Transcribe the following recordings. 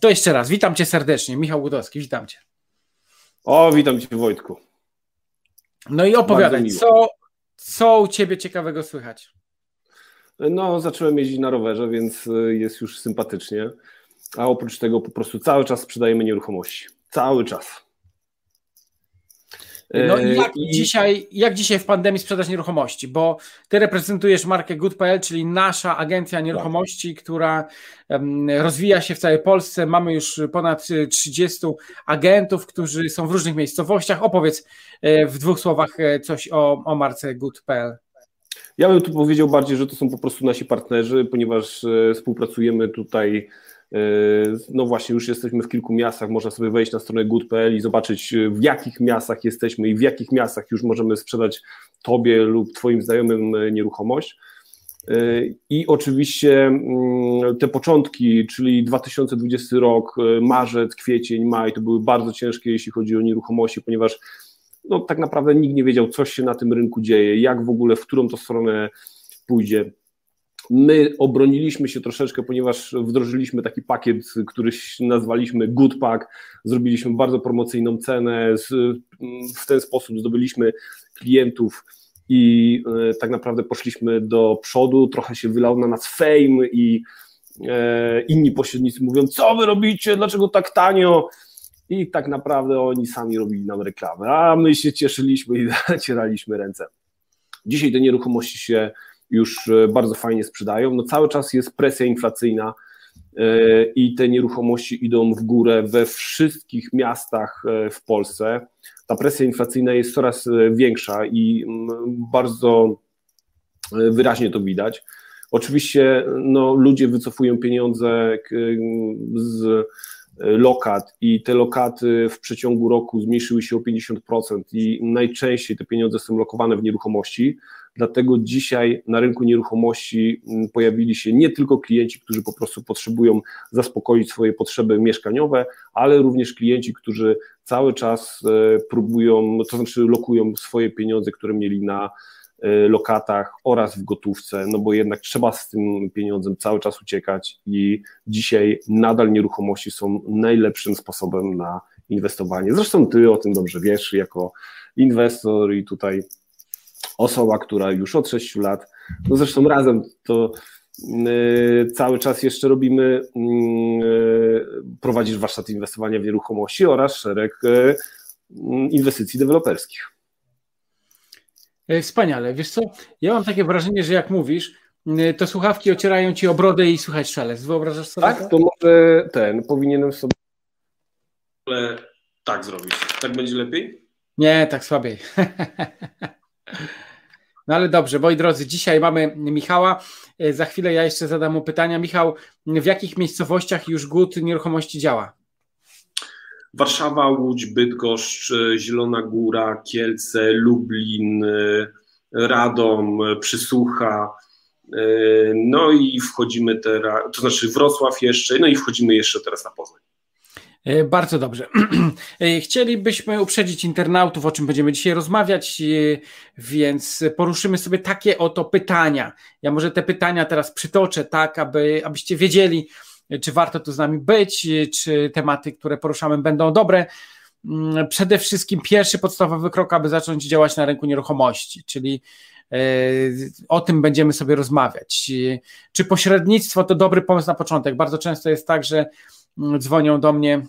To jeszcze raz, witam cię serdecznie. Michał Budowski, witam cię. O, witam cię Wojtku. No i opowiadaj, co, co u ciebie ciekawego słychać? No, zacząłem jeździć na rowerze, więc y, jest już sympatycznie. A oprócz tego po prostu cały czas sprzedajemy nieruchomości. Cały czas. No i jak, I... Dzisiaj, jak dzisiaj w pandemii sprzedaż nieruchomości? Bo ty reprezentujesz markę Good.pl, czyli nasza agencja nieruchomości, tak. która rozwija się w całej Polsce. Mamy już ponad 30 agentów, którzy są w różnych miejscowościach. Opowiedz e, w dwóch słowach e, coś o, o marce Good.pl. Ja bym tu powiedział bardziej, że to są po prostu nasi partnerzy, ponieważ współpracujemy tutaj Yy, no właśnie, już jesteśmy w kilku miastach, można sobie wejść na stronę good.pl i zobaczyć yy, w jakich miastach jesteśmy i w jakich miastach już możemy sprzedać Tobie lub Twoim znajomym yy, nieruchomość. I oczywiście mm, te początki, czyli 2020 rok, marzec, kwiecień, maj, to były bardzo ciężkie, jeśli chodzi o nieruchomości, ponieważ no, tak naprawdę nikt nie wiedział, co się na tym rynku dzieje, jak w ogóle, w którą to stronę pójdzie. My obroniliśmy się troszeczkę, ponieważ wdrożyliśmy taki pakiet, który nazwaliśmy Good Pack. Zrobiliśmy bardzo promocyjną cenę. W ten sposób zdobyliśmy klientów i e, tak naprawdę poszliśmy do przodu. Trochę się wylał na nas fame i e, inni pośrednicy mówią: Co wy robicie? Dlaczego tak tanio? I tak naprawdę oni sami robili nam reklamę, a my się cieszyliśmy i zacieraliśmy ręce. Dzisiaj te nieruchomości się już e, bardzo fajnie sprzedają. No cały czas jest presja inflacyjna e, i te nieruchomości idą w górę we wszystkich miastach e, w Polsce. Ta presja inflacyjna jest coraz większa i bardzo wyraźnie to widać. Oczywiście no, ludzie wycofują pieniądze z lokat i te lokaty w przeciągu roku zmniejszyły się o 50% i najczęściej te pieniądze są lokowane w nieruchomości. Dlatego dzisiaj na rynku nieruchomości mm, pojawili się nie tylko klienci, którzy po prostu potrzebują zaspokoić swoje potrzeby mieszkaniowe, ale również klienci, którzy cały czas e, próbują, to znaczy lokują swoje pieniądze, które mieli na e, lokatach oraz w gotówce, no bo jednak trzeba z tym pieniądzem cały czas uciekać i dzisiaj nadal nieruchomości są najlepszym sposobem na inwestowanie. Zresztą ty o tym dobrze wiesz, jako inwestor i tutaj osoba, która już od 6 lat, no zresztą razem to yy, cały czas jeszcze robimy, yy, prowadzisz warsztat inwestowania w nieruchomości oraz szereg yy, inwestycji deweloperskich. E, wspaniale. Wiesz co, ja mam takie wrażenie, że jak mówisz, to słuchawki ocierają ci o brodę i słychać szelest. Wyobrażasz sobie Tak, to może ten, powinienem sobie ale tak zrobić. Tak będzie lepiej? Nie, tak słabiej. No ale dobrze, moi drodzy, dzisiaj mamy Michała. E, za chwilę ja jeszcze zadam mu pytania. Michał, w jakich miejscowościach już GUT nieruchomości działa? Warszawa, Łódź, Bydgoszcz, e, Zielona Góra, Kielce, Lublin, e, Radom, Przysłucha. No i wchodzimy teraz, to znaczy Wrocław jeszcze, no i wchodzimy jeszcze teraz na Poznań. E, bardzo dobrze. E, chcielibyśmy uprzedzić internautów, o czym będziemy dzisiaj rozmawiać, e, więc poruszymy sobie takie oto pytania. Ja może te pytania teraz przytoczę, tak, aby, abyście wiedzieli, czy warto tu z nami być, czy tematy, które poruszamy, będą dobre. Mm, przede wszystkim pierwszy podstawowy krok, aby zacząć działać na rynku nieruchomości, czyli o tym będziemy sobie rozmawiać. Czy pośrednictwo to dobry pomysł na początek? Bardzo często jest tak, że dzwonią do mnie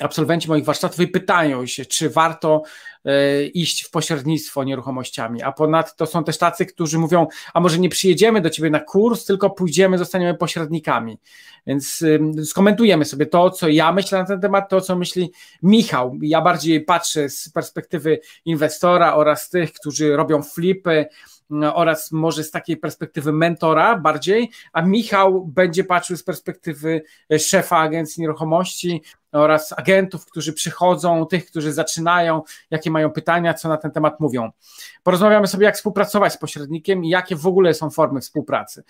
absolwenci moich warsztatów i pytają się, czy warto e, iść w pośrednictwo nieruchomościami, a ponadto są też tacy, którzy mówią, a może nie przyjedziemy do ciebie na kurs, tylko pójdziemy, zostaniemy pośrednikami. Więc skomentujemy sobie to, co ja myślę na ten temat, to, co myśli Michał. Ja bardziej patrzę z perspektywy inwestora oraz tych, którzy robią flipy, oraz może z takiej perspektywy mentora bardziej, a Michał będzie patrzył z perspektywy szefa agencji nieruchomości, oraz agentów, którzy przychodzą, tych, którzy zaczynają, jakie mają pytania, co na ten temat mówią. Porozmawiamy sobie, jak współpracować z pośrednikiem i jakie w ogóle są formy współpracy.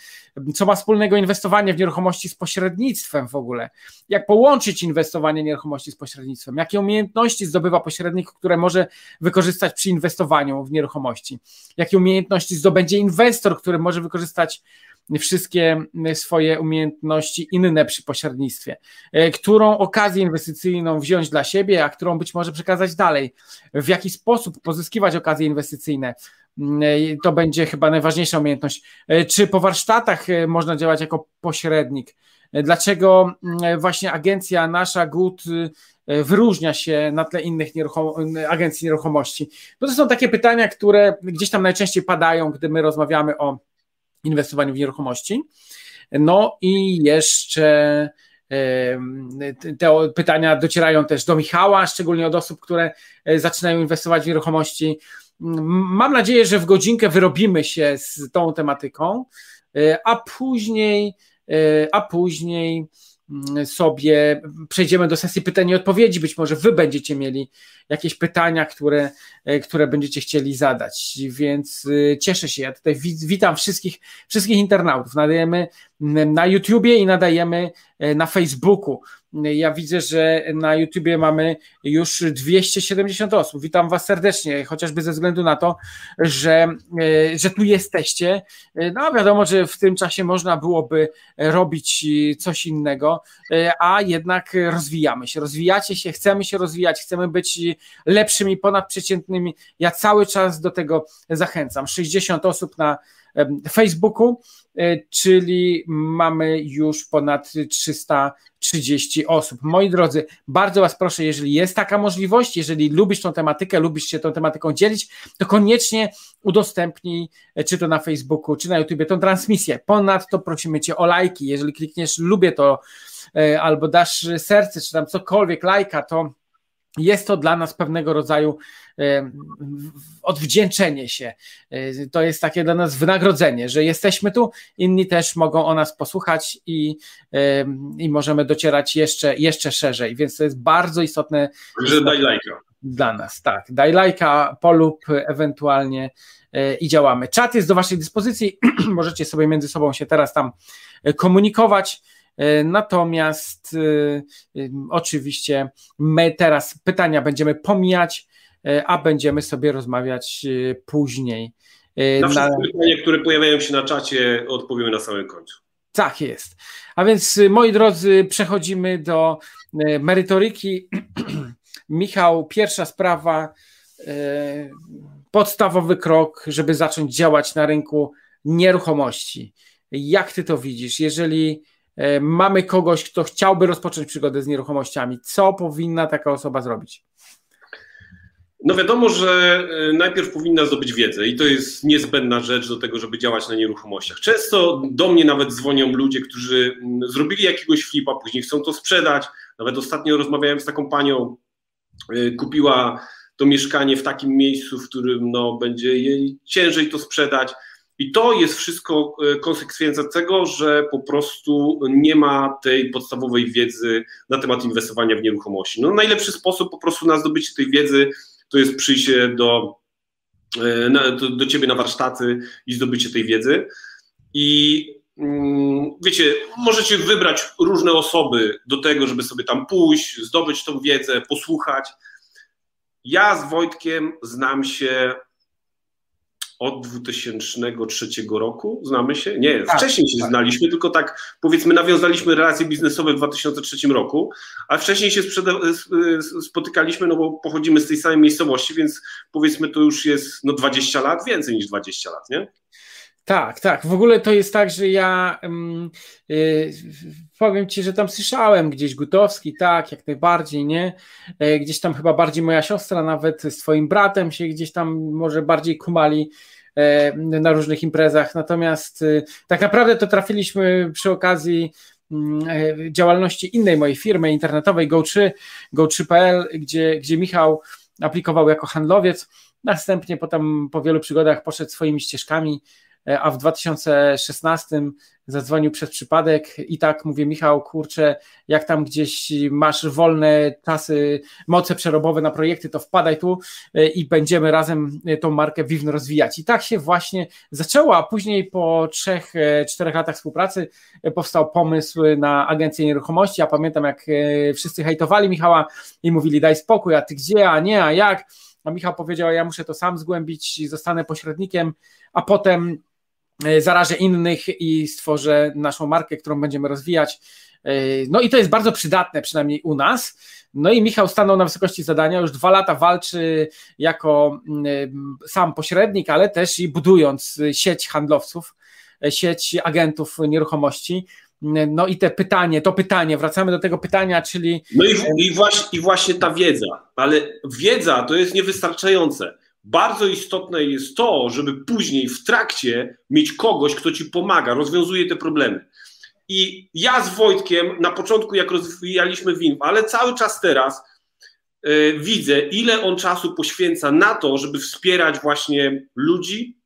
Co ma wspólnego inwestowanie w nieruchomości z pośrednictwem w ogóle? Jak połączyć inwestowanie nieruchomości z pośrednictwem? Jakie umiejętności zdobywa pośrednik, które może wykorzystać przy inwestowaniu w nieruchomości? Jakie umiejętności zdobędzie inwestor, który może wykorzystać wszystkie swoje umiejętności inne przy pośrednictwie. Którą okazję inwestycyjną wziąć dla siebie, a którą być może przekazać dalej. W jaki sposób pozyskiwać okazje inwestycyjne. To będzie chyba najważniejsza umiejętność. Czy po warsztatach można działać jako pośrednik? Dlaczego właśnie agencja nasza GUT E, wyróżnia się na tle innych nieruchom agencji nieruchomości? To są takie pytania, które gdzieś tam najczęściej padają, gdy my rozmawiamy o inwestowaniu w nieruchomości. No i jeszcze te pytania docierają też do Michała, szczególnie od osób, które e, zaczynają inwestować w nieruchomości. Mam nadzieję, że w godzinkę wyrobimy się z tą tematyką, e, a później, a później sobie przejdziemy do sesji pytań i odpowiedzi. Być może Wy będziecie mieli jakieś pytania, które, e, które będziecie chcieli zadać, więc e, cieszę się. Ja tutaj witam wszystkich, wszystkich internautów. Nadajemy na YouTubie i nadajemy e, na Facebooku. Ja widzę, że na YouTubie mamy już 270 osób. Witam Was serdecznie, chociażby ze względu na to, że, e, że tu jesteście. E, no wiadomo, że w tym czasie można byłoby robić coś innego, a jednak rozwijamy się. Rozwijacie się, chcemy się rozwijać, chcemy być lepszymi, ponadprzeciętnymi. Ja cały czas do tego zachęcam. 60 osób na Facebooku, e, czyli mamy już ponad 330 osób. Moi drodzy, bardzo Was proszę, jeżeli jest taka możliwość, jeżeli lubisz tą tematykę, lubisz się tą tematyką dzielić, to koniecznie udostępnij, e, czy to na Facebooku, czy na YouTubie, tą transmisję. Ponadto prosimy Cię o lajki. Jeżeli klikniesz lubię to, e, albo dasz serce, czy tam cokolwiek, lajka, to jest to dla nas pewnego rodzaju odwdzięczenie się. E, to jest takie dla nas wynagrodzenie, że jesteśmy tu, inni też mogą o nas posłuchać i, i możemy docierać jeszcze, jeszcze szerzej, więc to jest bardzo istotne. Że daj lajka. Dla nas, tak. Daj lajka, polub ewentualnie e, i działamy. Czat jest do Waszej dyspozycji, możecie sobie między sobą się teraz tam e, komunikować. E, natomiast e, oczywiście my teraz pytania będziemy pomijać, e, a będziemy sobie rozmawiać później. Na wszystkie pytania, które pojawiają się na czacie, odpowiemy na samym końcu. Tak jest. A więc, moi drodzy, przechodzimy do merytoryki. Michał, pierwsza sprawa, podstawowy krok, żeby zacząć działać na rynku nieruchomości. Jak ty to widzisz? Jeżeli E, mamy kogoś, kto chciałby rozpocząć przygodę z nieruchomościami, co powinna taka osoba zrobić? No wiadomo, że e, najpierw powinna zdobyć wiedzę i to jest niezbędna rzecz do tego, żeby działać na nieruchomościach. Często do mnie nawet dzwonią ludzie, którzy mm, zrobili jakiegoś flipa, później chcą to sprzedać. Nawet ostatnio rozmawiałem z taką panią, e, kupiła to mieszkanie w takim miejscu, w którym no, będzie jej ciężej to sprzedać. I to jest wszystko e, konsekwencja tego, że po prostu nie ma tej podstawowej wiedzy na temat inwestowania w nieruchomości. No, najlepszy sposób po prostu na zdobycie tej wiedzy to jest przyjście do, e, do, do ciebie na warsztaty i zdobycie tej wiedzy. I mm, wiecie, możecie wybrać różne osoby do tego, żeby sobie tam pójść, zdobyć tą wiedzę, posłuchać. Ja z Wojtkiem znam się od 2003 roku, znamy się? Nie, tak, wcześniej się tak. znaliśmy, tylko tak powiedzmy nawiązaliśmy relacje biznesowe w 2003 roku, a wcześniej się spotykaliśmy, no bo pochodzimy z tej samej miejscowości, więc powiedzmy to już jest no 20 lat, więcej niż 20 lat, nie? Tak, tak. W ogóle to jest tak, że ja yy, powiem ci, że tam słyszałem gdzieś Gutowski, tak, jak najbardziej, nie? Yy, gdzieś tam chyba bardziej moja siostra, nawet z twoim bratem się gdzieś tam może bardziej kumali yy, na różnych imprezach. Natomiast tak naprawdę to trafiliśmy przy okazji mm, działalności innej mojej firmy internetowej Go3, Go3.pl, gdzie, gdzie Michał aplikował jako handlowiec. Następnie potem po wielu przygodach poszedł swoimi ścieżkami E, a w 2016 zadzwonił przez przypadek i tak mówię, Michał, kurczę, jak tam gdzieś masz wolne czasy, moce przerobowe na projekty, to wpadaj tu e, i będziemy razem e, tą markę Vivn rozwijać. I tak się właśnie zaczęło, a później po trzech, czterech latach współpracy powstał pomysł na agencję nieruchomości. Ja pamiętam, jak wszyscy hejtowali Michała i mówili, daj spokój, a ty gdzie, a nie, a jak? A Michał powiedział, ja muszę to sam zgłębić, zostanę pośrednikiem, a potem zarażę innych i stworzę naszą markę, którą będziemy rozwijać. No i to jest bardzo przydatne, przynajmniej u nas. No i Michał stanął na wysokości zadania, już dwa lata walczy jako mm, sam pośrednik, ale też i budując sieć handlowców, sieć agentów nieruchomości. No i te pytanie, to pytanie, wracamy do tego pytania, czyli. No i, i, właśnie, i właśnie ta wiedza, ale wiedza to jest niewystarczające. Bardzo istotne jest to, żeby później w trakcie mieć kogoś, kto ci pomaga, rozwiązuje te problemy. I ja z Wojtkiem na początku, jak rozwijaliśmy WINF, ale cały czas teraz yy, widzę, ile on czasu poświęca na to, żeby wspierać właśnie ludzi,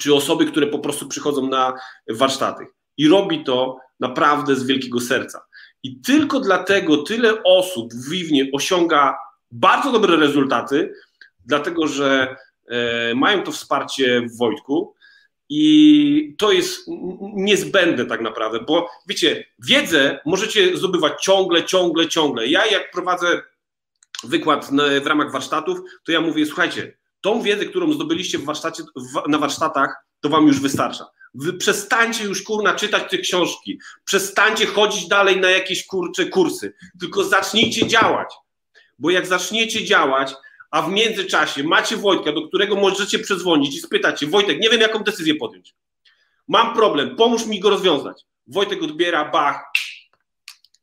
czy osoby, które po prostu przychodzą na warsztaty. I robi to naprawdę z wielkiego serca. I tylko dlatego tyle osób w Wiwnie osiąga bardzo dobre rezultaty, dlatego że e, mają to wsparcie w Wojtku, i to jest niezbędne tak naprawdę, bo wiecie, wiedzę możecie zdobywać ciągle, ciągle, ciągle. Ja jak prowadzę wykład w ramach warsztatów, to ja mówię, słuchajcie, tą wiedzę, którą zdobyliście w warsztacie, na warsztatach, to wam już wystarcza. Wy przestańcie już kurna czytać te książki, przestańcie chodzić dalej na jakieś kurcze kursy, tylko zacznijcie działać. Bo jak zaczniecie działać, a w międzyczasie macie Wojtka, do którego możecie przedzwonić i spytać się, Wojtek, nie wiem jaką decyzję podjąć. Mam problem, pomóż mi go rozwiązać. Wojtek odbiera, bach,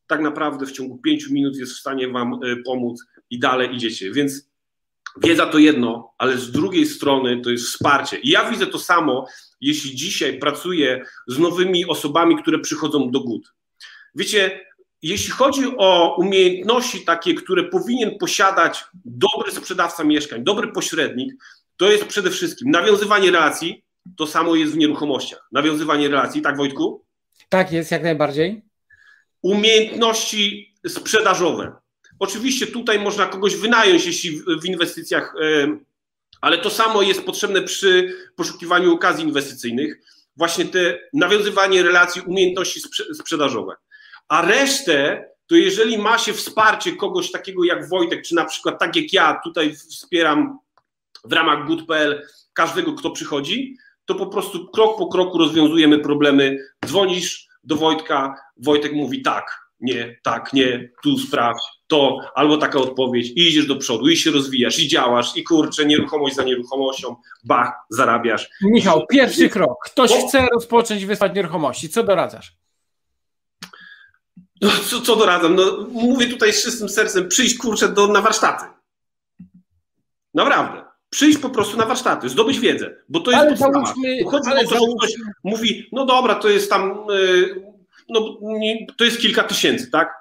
tak naprawdę w ciągu pięciu minut jest w stanie wam e, pomóc i dalej idziecie. Więc wiedza to jedno, ale z drugiej strony to jest wsparcie. I ja widzę to samo, jeśli dzisiaj pracuję z nowymi osobami, które przychodzą do GUD. Wiecie, jeśli chodzi o umiejętności takie, które powinien posiadać dobry sprzedawca mieszkań, dobry pośrednik, to jest przede wszystkim nawiązywanie relacji, to samo jest w nieruchomościach. Nawiązywanie relacji, tak Wojtku? Tak jest, jak najbardziej. Umiejętności sprzedażowe. Oczywiście tutaj można kogoś wynająć, jeśli w inwestycjach, ale to samo jest potrzebne przy poszukiwaniu okazji inwestycyjnych. Właśnie te nawiązywanie relacji, umiejętności sprzedażowe. A resztę, to jeżeli ma się wsparcie kogoś takiego jak Wojtek, czy na przykład tak jak ja tutaj wspieram w ramach good.pl każdego, kto przychodzi, to po prostu krok po kroku rozwiązujemy problemy. Dzwonisz do Wojtka, Wojtek mówi tak, nie, tak, nie, tu sprawdź, to, albo taka odpowiedź i idziesz do przodu, i się rozwijasz, i działasz, i kurczę, nieruchomość za nieruchomością, bach, zarabiasz. Michał, pierwszy krok. Ktoś chce rozpocząć wysłać nieruchomości, co doradzasz? No, co, co doradzam? No, mówię tutaj z czystym sercem, przyjść kurczę do, na warsztaty. Naprawdę. Przyjść po prostu na warsztaty, zdobyć wiedzę, bo to jest ale podstawa. Załóżmy, Chodzi ale o to, że ktoś mówi, no dobra, to jest tam, yy, no, to jest kilka tysięcy, tak?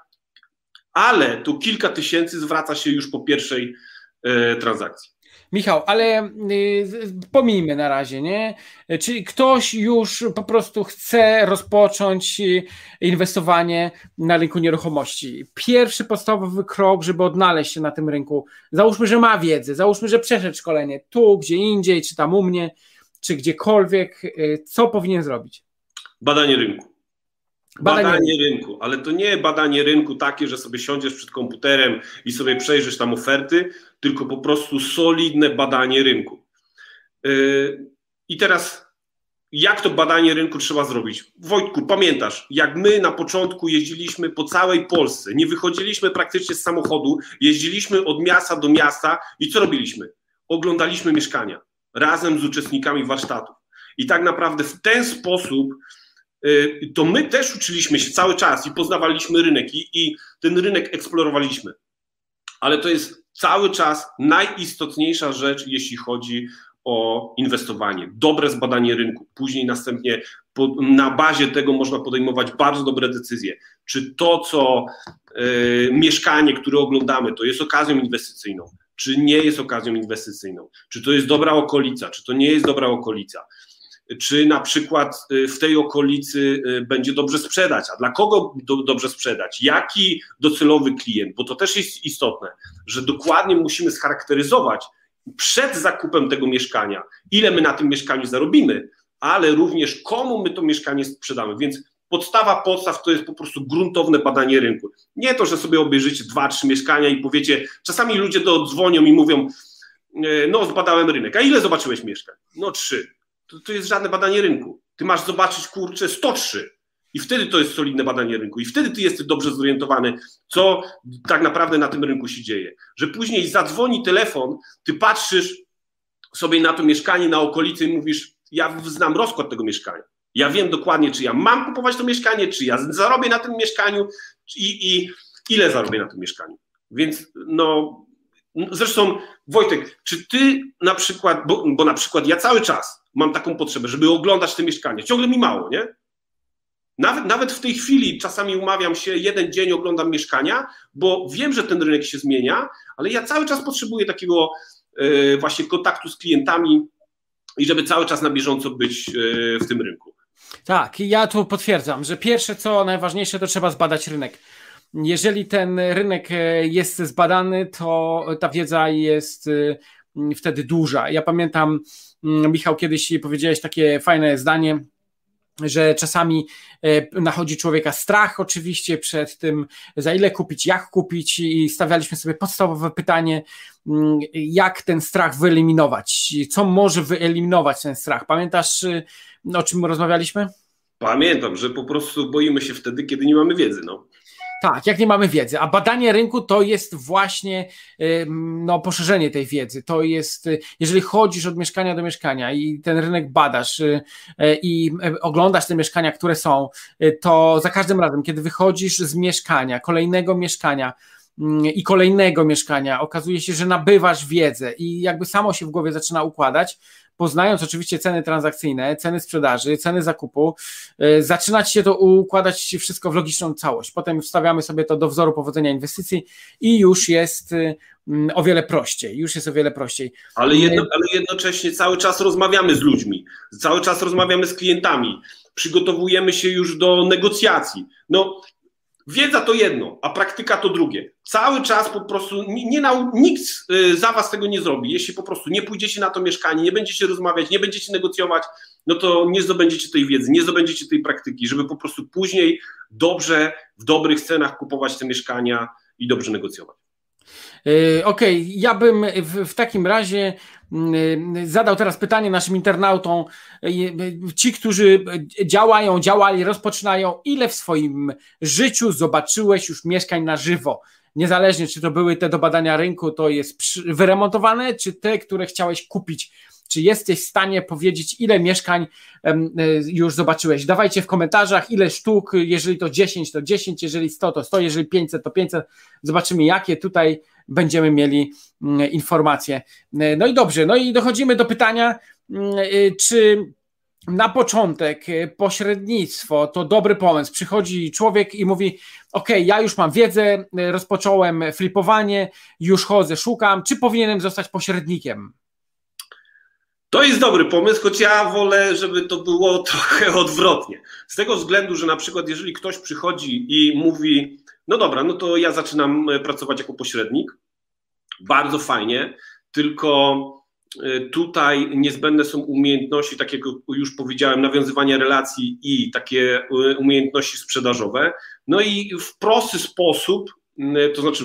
Ale tu kilka tysięcy zwraca się już po pierwszej yy, transakcji. Michał, ale y, pomijmy na razie, nie? Czy ktoś już po prostu chce rozpocząć y, inwestowanie na rynku nieruchomości? Pierwszy podstawowy krok, żeby odnaleźć się na tym rynku. Załóżmy, że ma wiedzę, załóżmy, że przeszedł szkolenie tu, gdzie indziej, czy tam u mnie, czy gdziekolwiek. Y, co powinien zrobić? Badanie rynku. Badanie, badanie rynku, ale to nie badanie rynku takie, że sobie siądziesz przed komputerem i sobie przejrzysz tam oferty, tylko po prostu solidne badanie rynku. Yy, I teraz, jak to badanie rynku trzeba zrobić? Wojtku, pamiętasz, jak my na początku jeździliśmy po całej Polsce, nie wychodziliśmy praktycznie z samochodu, jeździliśmy od miasta do miasta i co robiliśmy? Oglądaliśmy mieszkania razem z uczestnikami warsztatów. I tak naprawdę w ten sposób Y, to my też uczyliśmy się cały czas i poznawaliśmy rynek i, i ten rynek eksplorowaliśmy. Ale to jest cały czas najistotniejsza rzecz, jeśli chodzi o inwestowanie. Dobre zbadanie rynku. Później następnie po, na bazie tego można podejmować bardzo dobre decyzje. Czy to, co y, mieszkanie, które oglądamy, to jest okazją inwestycyjną, czy nie jest okazją inwestycyjną, czy to jest dobra okolica, czy to nie jest dobra okolica czy na przykład y, w tej okolicy y, będzie dobrze sprzedać, a dla kogo do, dobrze sprzedać, jaki docelowy klient, bo to też jest istotne, że dokładnie musimy scharakteryzować przed zakupem tego mieszkania, ile my na tym mieszkaniu zarobimy, ale również komu my to mieszkanie sprzedamy, więc podstawa podstaw to jest po prostu gruntowne badanie rynku. Nie to, że sobie obejrzycie dwa, trzy mieszkania i powiecie, czasami ludzie dodzwonią i mówią, y, no zbadałem rynek, a ile zobaczyłeś mieszkań? No trzy to, to jest żadne badanie rynku. ty masz zobaczyć, kurczę, 103. I wtedy to jest solidne badanie rynku. I wtedy ty jesteś dobrze zorientowany, co tak naprawdę na tym rynku się dzieje. Że później zadzwoni telefon, ty patrzysz sobie na to mieszkanie, na okolicy i mówisz, ja znam rozkład tego mieszkania. Ja wiem dokładnie, czy ja mam kupować to mieszkanie, czy ja zarobię na tym mieszkaniu i, i ile zarobię na tym mieszkaniu. Więc no, zresztą Wojtek, czy ty na przykład, bo, bo na przykład ja cały czas mam taką potrzebę, żeby oglądać te mieszkanie, ciągle mi mało, nie? Nawet, nawet w tej chwili czasami umawiam się, jeden dzień oglądam mieszkania, bo wiem, że ten rynek się zmienia, ale ja cały czas potrzebuję takiego yy, właśnie kontaktu z klientami i żeby cały czas na bieżąco być yy, w tym rynku. Tak, ja tu potwierdzam, że pierwsze co najważniejsze to trzeba zbadać rynek. Jeżeli ten rynek e, jest zbadany, to ta wiedza jest e, wtedy duża. Ja pamiętam, mm, Michał, kiedyś powiedziałeś takie fajne zdanie, że czasami e, nachodzi człowieka strach oczywiście przed tym, za ile kupić, jak kupić i stawialiśmy sobie podstawowe pytanie, mm, jak ten strach wyeliminować, co może wyeliminować ten strach. Pamiętasz, o czym rozmawialiśmy? Pamiętam, że po prostu boimy się wtedy, kiedy nie mamy wiedzy. No. Tak, jak nie mamy wiedzy, a badanie rynku to jest właśnie no, poszerzenie tej wiedzy. To jest, jeżeli chodzisz od mieszkania do mieszkania i ten rynek badasz y, y, i y, oglądasz te mieszkania, które są, to za każdym razem, kiedy wychodzisz z mieszkania, kolejnego mieszkania, mm, i kolejnego mieszkania, okazuje się, że nabywasz wiedzę i jakby samo się w głowie zaczyna układać, poznając oczywiście ceny transakcyjne, ceny sprzedaży, ceny zakupu, e, zaczynać się to układać wszystko w logiczną całość. Potem wstawiamy sobie to do wzoru powodzenia inwestycji i już jest e, o wiele prościej, już jest o wiele prościej. Ale, jedno, ale jednocześnie cały czas rozmawiamy z ludźmi, cały czas rozmawiamy z klientami, przygotowujemy się już do negocjacji. No, Wiedza to jedno, a praktyka to drugie. Cały czas po prostu nie, nie nikt y, za was tego nie zrobi. Jeśli po prostu nie pójdziecie na to mieszkanie, nie będziecie rozmawiać, nie będziecie negocjować, no to nie zdobędziecie tej wiedzy, nie zdobędziecie tej praktyki, żeby po prostu później dobrze, w dobrych cenach kupować te mieszkania i dobrze negocjować. Y, okej, okay, ja bym w, w, takim razie zadał teraz pytanie naszym internautom. Y, ci, którzy działają, działali, rozpoczynają, ile w swoim życiu zobaczyłeś już mieszkań na żywo? Niezależnie, czy to były te do badania rynku, to jest wyremontowane, czy te, które chciałeś kupić czy jesteś w stanie powiedzieć, ile mieszkań już zobaczyłeś? Dawajcie w komentarzach, ile sztuk, jeżeli to 10, to 10, jeżeli 100, to 100, jeżeli 500, to 500. Zobaczymy, jakie tutaj będziemy mieli mm, informacje. E, no i dobrze, no i dochodzimy do pytania, mm, e, czy na początek e, pośrednictwo to dobry pomysł. Przychodzi człowiek i mówi: OK, ja już mam wiedzę, rozpocząłem flipowanie, już chodzę, szukam, czy powinienem zostać pośrednikiem? To jest dobry pomysł, choć ja wolę, żeby to było trochę odwrotnie. Z tego względu, że na przykład, jeżeli ktoś przychodzi i mówi, no dobra, no to ja zaczynam e, pracować jako pośrednik. Bardzo fajnie, tylko e, tutaj niezbędne są umiejętności, tak jak już powiedziałem, nawiązywania relacji i takie e, umiejętności sprzedażowe. No i w prosty sposób, to znaczy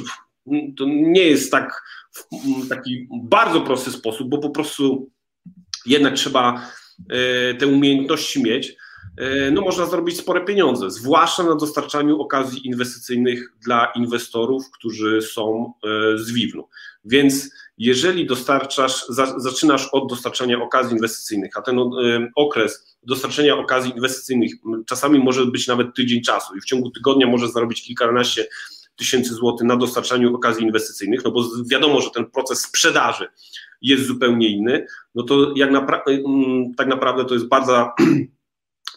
to nie jest tak taki bardzo prosty sposób, bo po prostu jednak trzeba te umiejętności mieć no można zrobić spore pieniądze, zwłaszcza na dostarczaniu okazji inwestycyjnych dla inwestorów, którzy są e, z Wiwnu. Więc jeżeli dostarczasz, zaczynasz od dostarczania okazji inwestycyjnych, a ten e, okres dostarczenia okazji inwestycyjnych czasami może być nawet tydzień czasu i w ciągu tygodnia możesz zarobić kilkanaście tysięcy złotych na dostarczaniu okazji inwestycyjnych, no bo wiadomo, że ten proces sprzedaży jest zupełnie inny, no to jak napra tak naprawdę to jest bardzo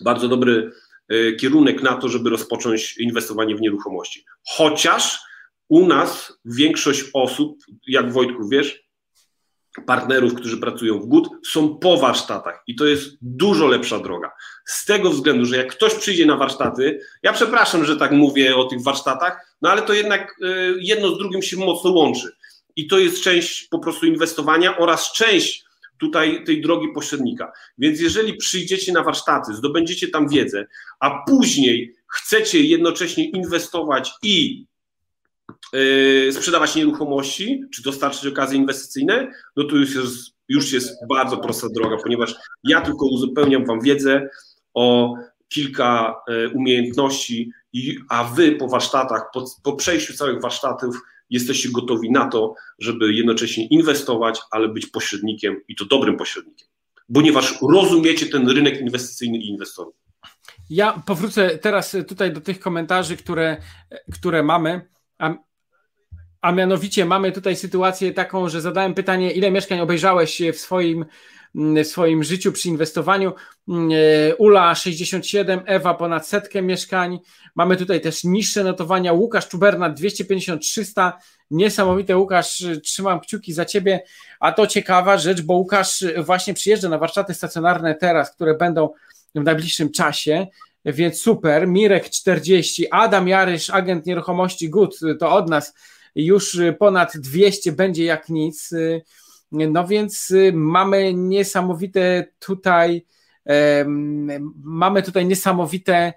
bardzo dobry e, kierunek na to, żeby rozpocząć inwestowanie w nieruchomości. Chociaż u nas większość osób, jak Wojtku wiesz, partnerów, którzy pracują w GUT, są po warsztatach i to jest dużo lepsza droga. Z tego względu, że jak ktoś przyjdzie na warsztaty, ja przepraszam, że tak mówię o tych warsztatach, no ale to jednak e, jedno z drugim się mocno łączy. I to jest część po prostu inwestowania oraz część tutaj tej drogi pośrednika. Więc jeżeli przyjdziecie na warsztaty, zdobędziecie tam wiedzę, a później chcecie jednocześnie inwestować i yy, sprzedawać nieruchomości, czy dostarczyć okazje inwestycyjne, no to już jest, już jest bardzo prosta droga, ponieważ ja tylko uzupełniam Wam wiedzę o kilka umiejętności, a wy po warsztatach, po, po przejściu całych warsztatów jesteście gotowi na to, żeby jednocześnie inwestować, ale być pośrednikiem i to dobrym pośrednikiem, ponieważ rozumiecie ten rynek inwestycyjny i inwestorów. Ja powrócę teraz tutaj do tych komentarzy, które, które mamy. A, a mianowicie mamy tutaj sytuację taką, że zadałem pytanie, ile mieszkań obejrzałeś w swoim, w swoim życiu przy inwestowaniu. Ula 67, Ewa ponad setkę mieszkań. Mamy tutaj też niższe notowania. Łukasz Czuberna 250-300. Niesamowite, Łukasz, trzymam kciuki za ciebie. A to ciekawa rzecz, bo Łukasz właśnie przyjeżdża na warsztaty stacjonarne teraz, które będą w najbliższym czasie, więc super. Mirek 40, Adam Jarysz, agent nieruchomości Good, to od nas już ponad 200 będzie jak nic. No więc mamy niesamowite tutaj mamy tutaj niesamowite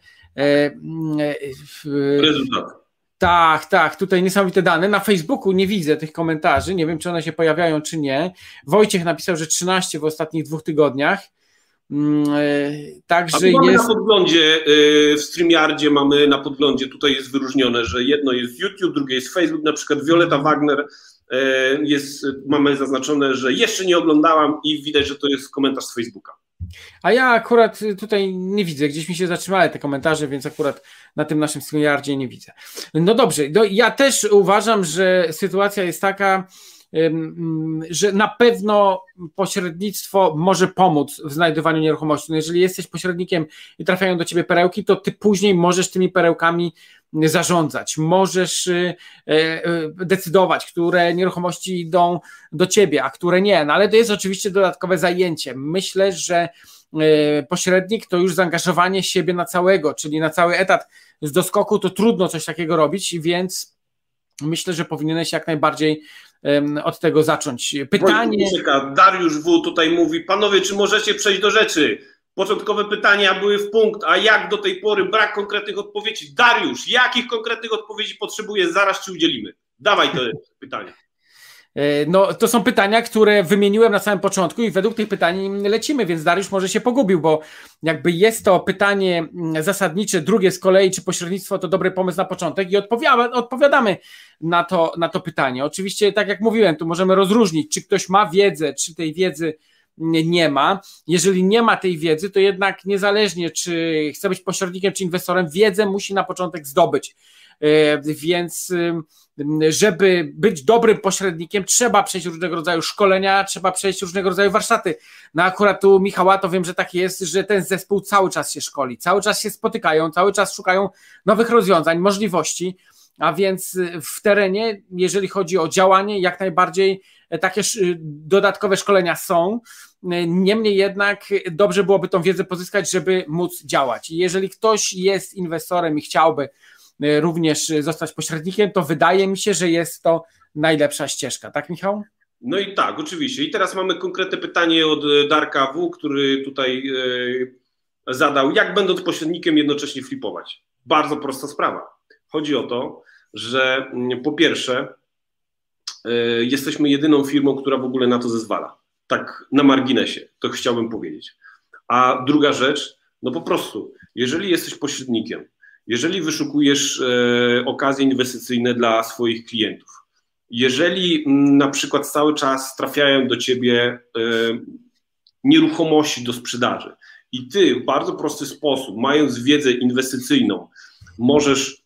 rezultaty. Tak, tak, tutaj niesamowite dane. Na Facebooku nie widzę tych komentarzy, nie wiem czy one się pojawiają czy nie. Wojciech napisał, że 13 w ostatnich dwóch tygodniach. Mm, e, także mamy jest... na podglądzie, e, w StreamYardzie mamy na podglądzie, tutaj jest wyróżnione, że jedno jest YouTube, drugie jest Facebook, na przykład Violeta Wagner e, jest, mamy zaznaczone, że jeszcze nie oglądałam i widać, że to jest komentarz z Facebooka. A ja akurat tutaj nie widzę, gdzieś mi się zatrzymały te komentarze, więc akurat na tym naszym StreamYardzie nie widzę. No dobrze, no ja też uważam, że sytuacja jest taka, że na pewno pośrednictwo może pomóc w znajdowaniu nieruchomości. No jeżeli jesteś pośrednikiem i trafiają do ciebie perełki, to ty później możesz tymi perełkami zarządzać, możesz y, e, e, decydować, które nieruchomości idą do ciebie, a które nie. No ale to jest oczywiście dodatkowe zajęcie. Myślę, że e, pośrednik to już zaangażowanie siebie na całego, czyli na cały etat z doskoku, to trudno coś takiego robić, więc myślę, że powinieneś jak najbardziej od tego zacząć. Pytanie. Dariusz W. tutaj mówi: Panowie, czy możecie przejść do rzeczy? Początkowe pytania były w punkt, a jak do tej pory brak konkretnych odpowiedzi? Dariusz, jakich konkretnych odpowiedzi potrzebuje? Zaraz ci udzielimy. Dawaj te pytania. E, no, to są pytania, które wymieniłem na samym początku i według tych pytań lecimy, więc Dariusz może się pogubił, bo jakby jest to pytanie mm, zasadnicze, drugie z kolei, czy pośrednictwo to dobry pomysł na początek i odpowiadamy na to, na to pytanie. Oczywiście, tak jak mówiłem, tu możemy rozróżnić, czy ktoś ma wiedzę, czy tej wiedzy nie ma. Jeżeli nie ma tej wiedzy, to jednak niezależnie, czy chce być pośrednikiem, czy inwestorem, wiedzę musi na początek zdobyć. E, więc żeby być dobrym pośrednikiem, trzeba przejść różnego rodzaju szkolenia, trzeba przejść różnego rodzaju warsztaty. No akurat tu Michała to wiem, że tak jest, że ten zespół cały czas się szkoli, cały czas się spotykają, cały czas szukają nowych rozwiązań, możliwości, a więc w terenie, jeżeli chodzi o działanie, jak najbardziej takie dodatkowe szkolenia są. Niemniej jednak dobrze byłoby tą wiedzę pozyskać, żeby móc działać. I jeżeli ktoś jest inwestorem i chciałby również zostać pośrednikiem, to wydaje mi się, że jest to najlepsza ścieżka. Tak, Michał? No i tak, oczywiście. I teraz mamy konkretne pytanie od Darka W., który tutaj y, zadał, jak będąc pośrednikiem jednocześnie flipować? Bardzo prosta sprawa. Chodzi o to, że mm, po pierwsze y, jesteśmy jedyną firmą, która w ogóle na to zezwala. Tak na marginesie, to chciałbym powiedzieć. A druga rzecz, no po prostu, jeżeli jesteś pośrednikiem, jeżeli wyszukujesz e, okazje inwestycyjne dla swoich klientów, jeżeli mm, na przykład cały czas trafiają do ciebie e, nieruchomości do sprzedaży i ty w bardzo prosty sposób, mając wiedzę inwestycyjną, możesz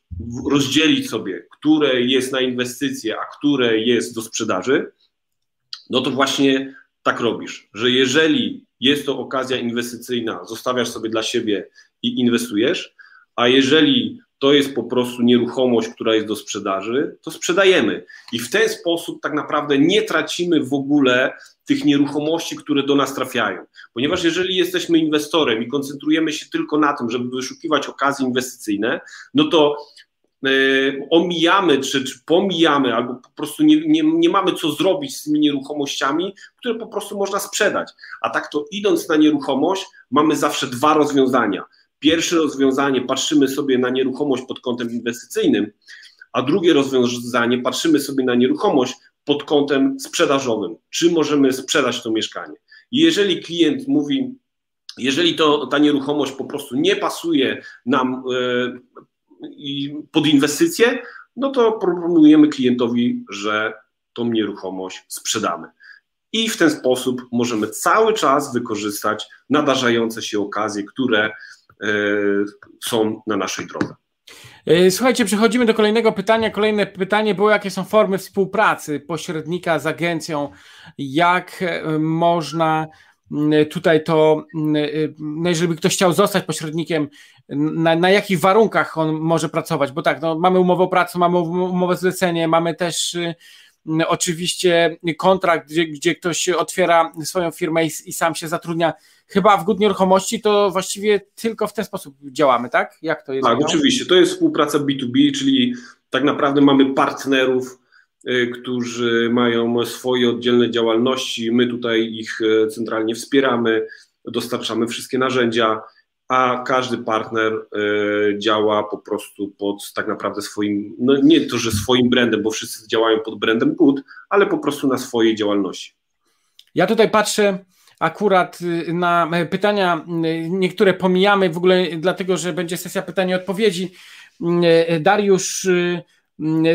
rozdzielić sobie, które jest na inwestycje, a które jest do sprzedaży, no to właśnie tak robisz, że jeżeli jest to okazja inwestycyjna, zostawiasz sobie dla siebie i inwestujesz, a jeżeli to jest po prostu nieruchomość, która jest do sprzedaży, to sprzedajemy. I w ten sposób tak naprawdę nie tracimy w ogóle tych nieruchomości, które do nas trafiają. Ponieważ jeżeli jesteśmy inwestorem i koncentrujemy się tylko na tym, żeby wyszukiwać okazje inwestycyjne, no to yy, omijamy czy, czy pomijamy, albo po prostu nie, nie, nie mamy co zrobić z tymi nieruchomościami, które po prostu można sprzedać. A tak to idąc na nieruchomość, mamy zawsze dwa rozwiązania – Pierwsze rozwiązanie, patrzymy sobie na nieruchomość pod kątem inwestycyjnym, a drugie rozwiązanie, patrzymy sobie na nieruchomość pod kątem sprzedażowym. Czy możemy sprzedać to mieszkanie? Jeżeli klient mówi, Jeżeli to, ta nieruchomość po prostu nie pasuje nam pod inwestycje, no to proponujemy klientowi, że tą nieruchomość sprzedamy. I w ten sposób możemy cały czas wykorzystać nadarzające się okazje, które są na naszej drodze. E, słuchajcie, przechodzimy do kolejnego pytania. Kolejne pytanie było, jakie są formy współpracy pośrednika z agencją, jak e, można tutaj to, e, no jeżeli by ktoś chciał zostać pośrednikiem, na, na jakich warunkach on może pracować, bo tak, no, mamy umowę o pracę, mamy umowę zlecenie, mamy też oczywiście kontrakt, gdzie, gdzie ktoś otwiera swoją firmę i, i sam się zatrudnia chyba w Good Nieruchomości to właściwie tylko w ten sposób działamy, tak? Jak to jest? Tak, oczywiście. To jest współpraca B2B, czyli tak naprawdę mamy partnerów, y, którzy mają swoje oddzielne działalności. My tutaj ich y, centralnie wspieramy, dostarczamy wszystkie narzędzia, a każdy partner y, działa po prostu pod tak naprawdę swoim, no nie to, że swoim brandem, bo wszyscy działają pod brandem Good, ale po prostu na swojej działalności. Ja tutaj patrzę akurat y, na e, pytania, y, niektóre pomijamy w ogóle dlatego, że będzie sesja pytań i odpowiedzi. Y, e, Dariusz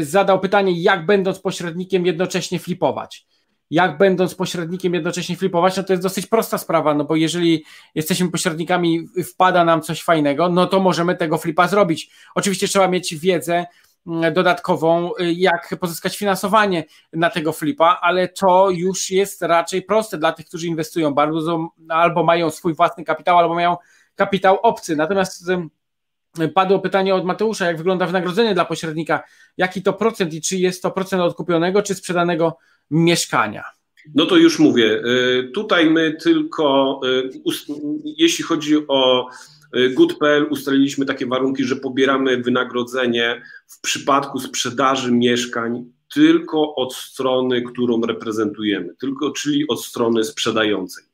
zadał pytanie, jak będąc pośrednikiem jednocześnie flipować. Jak będąc pośrednikiem jednocześnie flipować, no to jest dosyć prosta sprawa, no bo jeżeli jesteśmy pośrednikami, wpada nam coś fajnego, no to możemy tego flipa zrobić. Oczywiście trzeba mieć wiedzę, dodatkową, y, jak pozyskać finansowanie na tego flipa, ale to już jest raczej proste dla tych, którzy inwestują bardzo, albo mają swój własny kapitał, albo mają kapitał obcy. Natomiast padło pytanie od Mateusza, jak wygląda wynagrodzenie dla pośrednika, jaki to procent i czy jest to procent odkupionego, czy sprzedanego mieszkania? No to już mówię. Y, tutaj my tylko, y, jeśli chodzi o Good.pl ustaliliśmy takie warunki, że pobieramy wynagrodzenie w przypadku sprzedaży mieszkań tylko od strony, którą reprezentujemy, tylko, czyli od strony sprzedającej.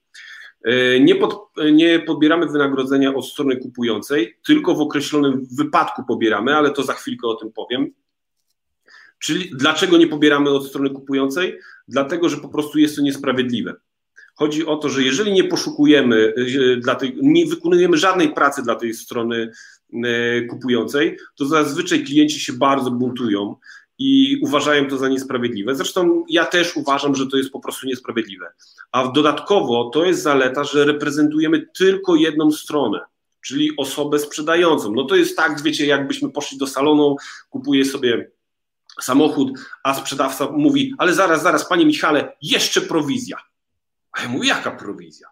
Y, nie, pod, nie pobieramy wynagrodzenia od strony kupującej, tylko w określonym wypadku pobieramy, ale to za chwilkę o tym powiem. Czyli dlaczego nie pobieramy od strony kupującej? Dlatego, że po prostu jest to niesprawiedliwe. Chodzi o to, że jeżeli nie poszukujemy, e, nie wykonujemy żadnej pracy dla tej strony e, kupującej, to zazwyczaj klienci się bardzo buntują i uważają to za niesprawiedliwe. Zresztą ja też uważam, że to jest po prostu niesprawiedliwe. A dodatkowo to jest zaleta, że reprezentujemy tylko jedną stronę, czyli osobę sprzedającą. No to jest tak, wiecie, jakbyśmy poszli do salonu, kupuje sobie samochód, a sprzedawca mówi, ale zaraz, zaraz, panie Michale, jeszcze prowizja. A ja mówię, jaka prowizja?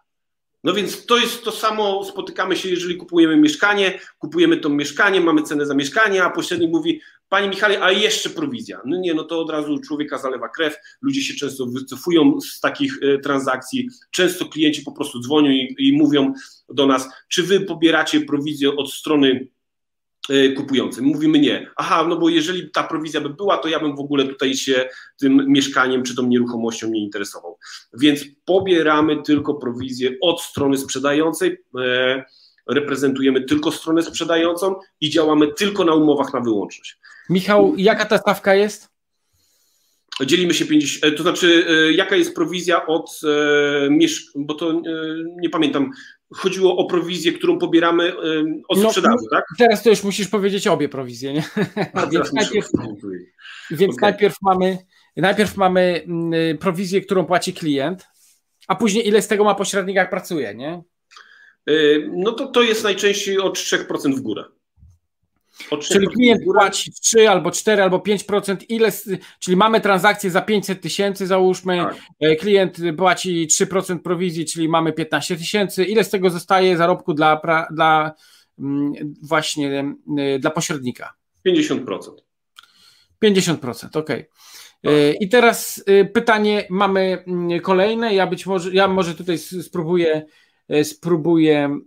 No więc to jest to samo, spotykamy się, jeżeli kupujemy mieszkanie, kupujemy to mieszkanie, mamy cenę za mieszkanie, a pośrednik mówi, Panie Michale, a jeszcze prowizja. No nie, no to od razu człowieka zalewa krew, ludzie się często wycofują z takich e, transakcji, często klienci po prostu dzwonią i, i mówią do nas, czy wy pobieracie prowizję od strony kupującym. Mówimy nie. Aha, no bo jeżeli ta prowizja by była, to ja bym w ogóle tutaj się tym mieszkaniem czy tą nieruchomością nie interesował. Więc pobieramy tylko prowizję od strony sprzedającej, e, reprezentujemy tylko stronę sprzedającą i działamy tylko na umowach na wyłączność. Michał, jaka ta stawka jest? Dzielimy się 50, e, to znaczy jaka jest prowizja od, bo to nie pamiętam, chodziło o prowizję, którą pobieramy od no, sprzedaży, tak? Teraz to już musisz powiedzieć obie prowizje, nie? więc najpierw, więc okay. najpierw mamy najpierw mamy mm, prowizję, którą płaci klient, a później ile z tego ma pośrednik, jak pracuje, nie? Y, no to to jest najczęściej od 3% w górę. Czyli klient płaci 3 albo 4 albo 5%, ile, czyli mamy transakcję za 500 tysięcy, załóżmy, tak. E, klient płaci 3% prowizji, czyli mamy 15 tysięcy, ile z tego zostaje zarobku dla, dla mm, właśnie e, dla pośrednika? 50%. 50%, ok. I teraz e, pytanie mamy mm, kolejne. Ja być może, ja może tutaj spróbuję, spróbuję